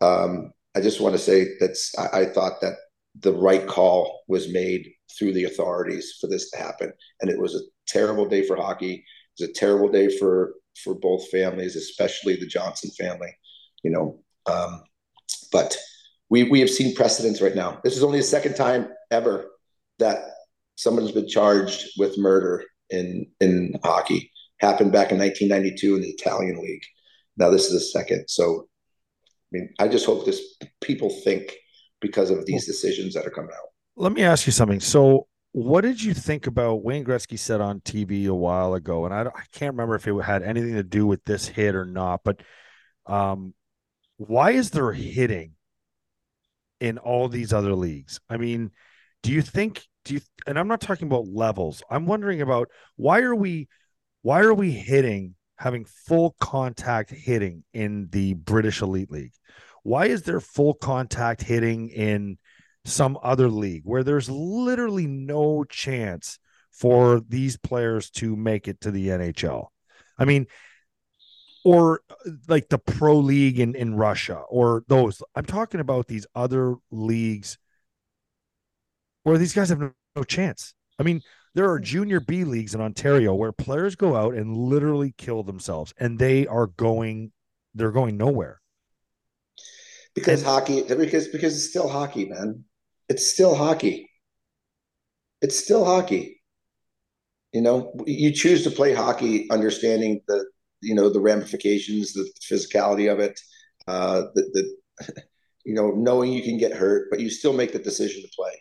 Speaker 3: um, I just want to say that I, I thought that the right call was made through the authorities for this to happen. And it was a terrible day for hockey. It was a terrible day for, for both families, especially the Johnson family, you know, um, but we, we have seen precedents right now. This is only the second time ever that someone's been charged with murder in in hockey. Happened back in 1992 in the Italian league. Now this is the second. So, I mean, I just hope this people think because of these decisions that are coming out.
Speaker 1: Let me ask you something. So, what did you think about Wayne Gretzky said on TV a while ago? And I, I can't remember if it had anything to do with this hit or not, but um, why is there hitting in all these other leagues. I mean, do you think do you and I'm not talking about levels. I'm wondering about why are we why are we hitting having full contact hitting in the British Elite League? Why is there full contact hitting in some other league where there's literally no chance for these players to make it to the NHL? I mean, or like the pro league in, in Russia or those. I'm talking about these other leagues where these guys have no, no chance. I mean, there are junior B leagues in Ontario where players go out and literally kill themselves and they are going they're going nowhere.
Speaker 3: Because and, hockey because because it's still hockey, man. It's still hockey. It's still hockey. You know, you choose to play hockey understanding the you know the ramifications, the physicality of it, uh, the, the you know knowing you can get hurt, but you still make the decision to play.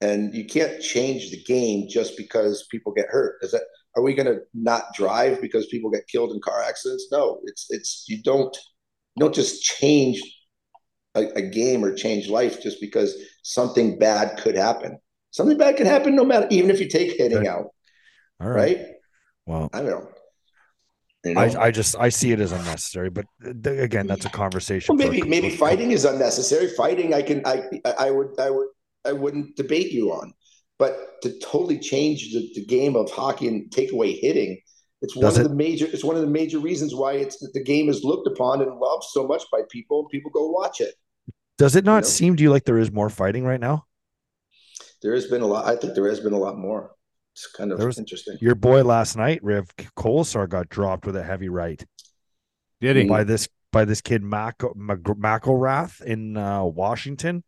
Speaker 3: And you can't change the game just because people get hurt. Is that are we going to not drive because people get killed in car accidents? No, it's it's you don't you don't just change a, a game or change life just because something bad could happen. Something bad can happen no matter even if you take hitting out. All right. right?
Speaker 1: Well,
Speaker 3: I don't know.
Speaker 1: You know? I, I just I see it as unnecessary, but th- again, that's a conversation.
Speaker 3: Well, maybe maybe fighting is unnecessary. Fighting, I can I I would I would I wouldn't debate you on, but to totally change the, the game of hockey and take away hitting, it's one Does of it? the major it's one of the major reasons why it's the game is looked upon and loved so much by people. and People go watch it.
Speaker 1: Does it not you know? seem to you like there is more fighting right now?
Speaker 3: There has been a lot. I think there has been a lot more. It's kind of was, interesting.
Speaker 1: Your boy last night, Rev Kolesar, got dropped with a heavy right.
Speaker 2: Did he?
Speaker 1: By this by this kid Mac, Mac McIlrath in uh, Washington.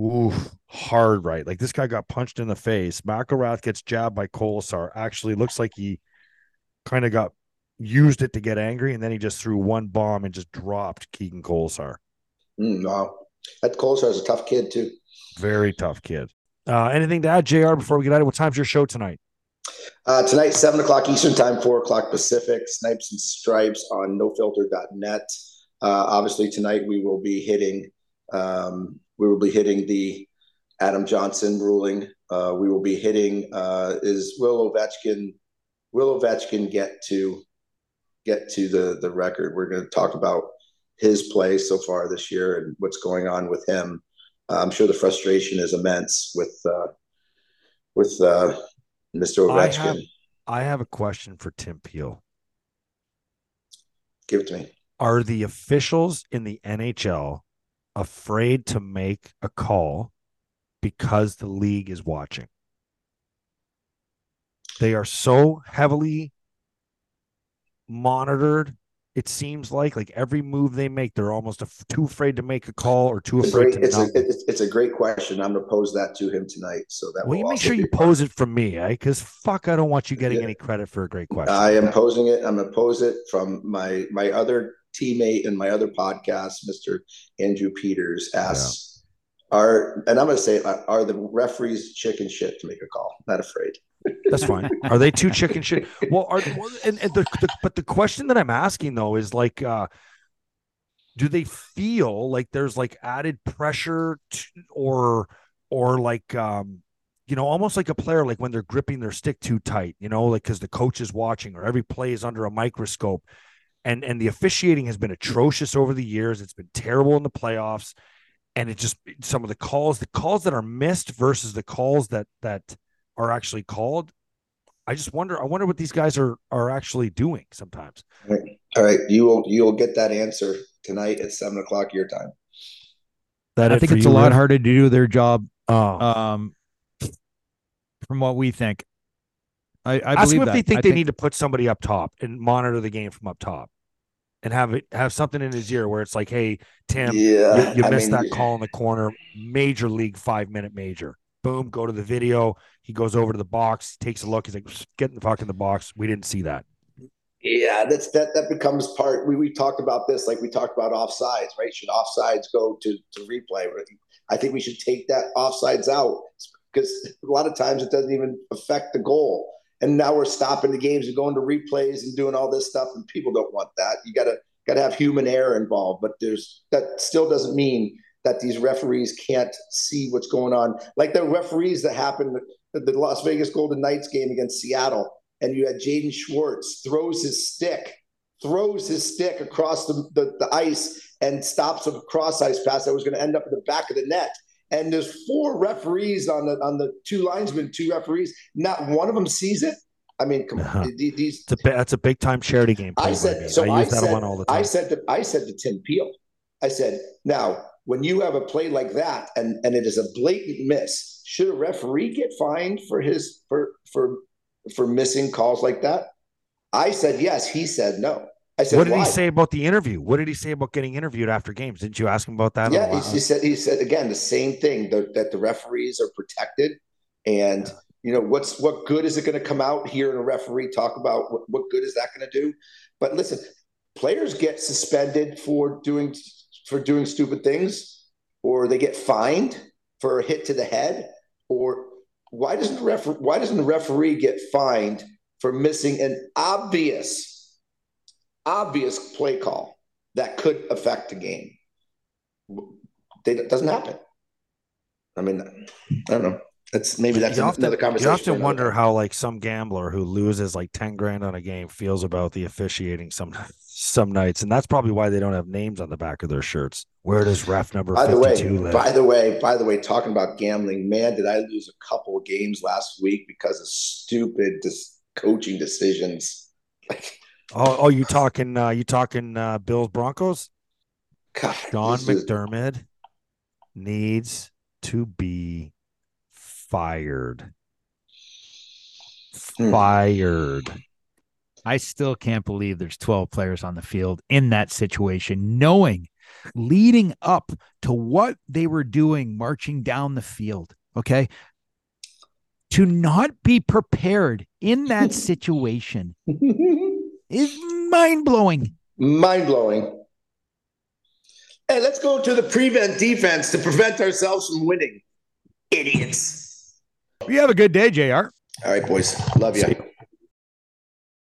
Speaker 1: Ooh, hard right. Like this guy got punched in the face. McIlrath gets jabbed by Kolesar. Actually, looks like he kind of got used it to get angry, and then he just threw one bomb and just dropped Keegan Kolesar.
Speaker 3: Mm, wow. That Kolesar is a tough kid, too.
Speaker 1: Very tough kid. Uh, anything to add, JR, before we get out of What time's your show tonight?
Speaker 3: Uh, tonight, 7 o'clock Eastern Time, 4 o'clock Pacific, Snipes and Stripes on nofilter.net. Uh, obviously, tonight we will be hitting um, we will be hitting the Adam Johnson ruling. Uh, we will be hitting uh, is Will Ovechkin will Ovechkin get to get to the the record? We're going to talk about his play so far this year and what's going on with him. Uh, I'm sure the frustration is immense with uh, with uh, Mr. Ovechkin.
Speaker 1: I have, I have a question for Tim Peel.
Speaker 3: Give it to me.
Speaker 1: Are the officials in the NHL afraid to make a call because the league is watching? They are so heavily monitored. It seems like like every move they make, they're almost too afraid to make a call or too
Speaker 3: it's
Speaker 1: afraid great, to.
Speaker 3: It's a, it's, it's, a great question. I'm to pose that to him tonight. So that
Speaker 1: well, you make sure you pose it from me, eh? Because fuck, I don't want you getting yeah. any credit for a great question.
Speaker 3: I am posing it. I'm to pose it from my my other teammate in my other podcast, Mr. Andrew Peters, asks, yeah. "Are and I'm going to say, are the referees chicken shit to make a call? Not afraid."
Speaker 1: That's fine. Are they too chicken shit? Well, are and, and the, the, but the question that I'm asking though is like, uh, do they feel like there's like added pressure to, or or like um you know almost like a player like when they're gripping their stick too tight you know like because the coach is watching or every play is under a microscope and and the officiating has been atrocious over the years it's been terrible in the playoffs and it just some of the calls the calls that are missed versus the calls that that are actually called. I just wonder. I wonder what these guys are are actually doing sometimes.
Speaker 3: All right, All right. you will you will get that answer tonight at seven o'clock your time.
Speaker 2: That I think it's a lot harder to do their job. Oh. Um, from what we think, I, I
Speaker 1: ask them
Speaker 2: if
Speaker 1: that. they think I they think... need to put somebody up top and monitor the game from up top, and have it have something in his ear where it's like, "Hey, Tim, yeah, you, you missed mean, that call in the corner, major league five minute major." Boom, go to the video. He goes over to the box, takes a look. He's like, get the fuck in the box. We didn't see that.
Speaker 3: Yeah, that's that that becomes part. We we talked about this, like we talked about offsides, right? Should offsides go to to replay? I think we should take that offsides out because a lot of times it doesn't even affect the goal. And now we're stopping the games and going to replays and doing all this stuff, and people don't want that. You gotta gotta have human error involved, but there's that still doesn't mean that these referees can't see what's going on. Like the referees that happened at the Las Vegas Golden Knights game against Seattle, and you had Jaden Schwartz throws his stick, throws his stick across the, the, the ice and stops a cross ice pass that was going to end up in the back of the net. And there's four referees on the on the two linesmen, two referees. Not one of them sees it. I mean, come uh-huh. on, these.
Speaker 1: A, that's a big time charity game.
Speaker 3: I said, so I, I said, I said to I said to Tim Peel, I said, now when you have a play like that and and it is a blatant miss, should a referee get fined for his for for for missing calls like that? I said yes. He said no. I said,
Speaker 1: what did
Speaker 3: Why?
Speaker 1: he say about the interview? What did he say about getting interviewed after games? Didn't you ask him about that?
Speaker 3: Yeah, he, he, said he said again the same thing the, that the referees are protected, and you know what's what good is it going to come out here in a referee talk about what, what good is that going to do? But listen, players get suspended for doing for doing stupid things, or they get fined for a hit to the head, or why doesn't the referee why doesn't the referee get fined for missing an obvious obvious play call that could affect the game? It doesn't happen. I mean, I don't know. That's maybe that's
Speaker 1: you
Speaker 3: another
Speaker 1: often,
Speaker 3: conversation.
Speaker 1: You often wonder how like some gambler who loses like 10 grand on a game feels about the officiating sometimes some nights, and that's probably why they don't have names on the back of their shirts. Where does ref number by the way, live?
Speaker 3: By the way, by the way, talking about gambling, man, did I lose a couple of games last week because of stupid dis- coaching decisions?
Speaker 1: Oh, oh, you talking? Uh, you talking uh, Bills Broncos? God, Sean McDermott is... needs to be fired. Hmm. Fired.
Speaker 2: I still can't believe there's 12 players on the field in that situation, knowing leading up to what they were doing marching down the field. Okay. To not be prepared in that situation is mind blowing.
Speaker 3: Mind blowing. Hey, let's go to the prevent defense to prevent ourselves from winning. Idiots.
Speaker 2: You have a good day, JR.
Speaker 3: All right, boys. Love you.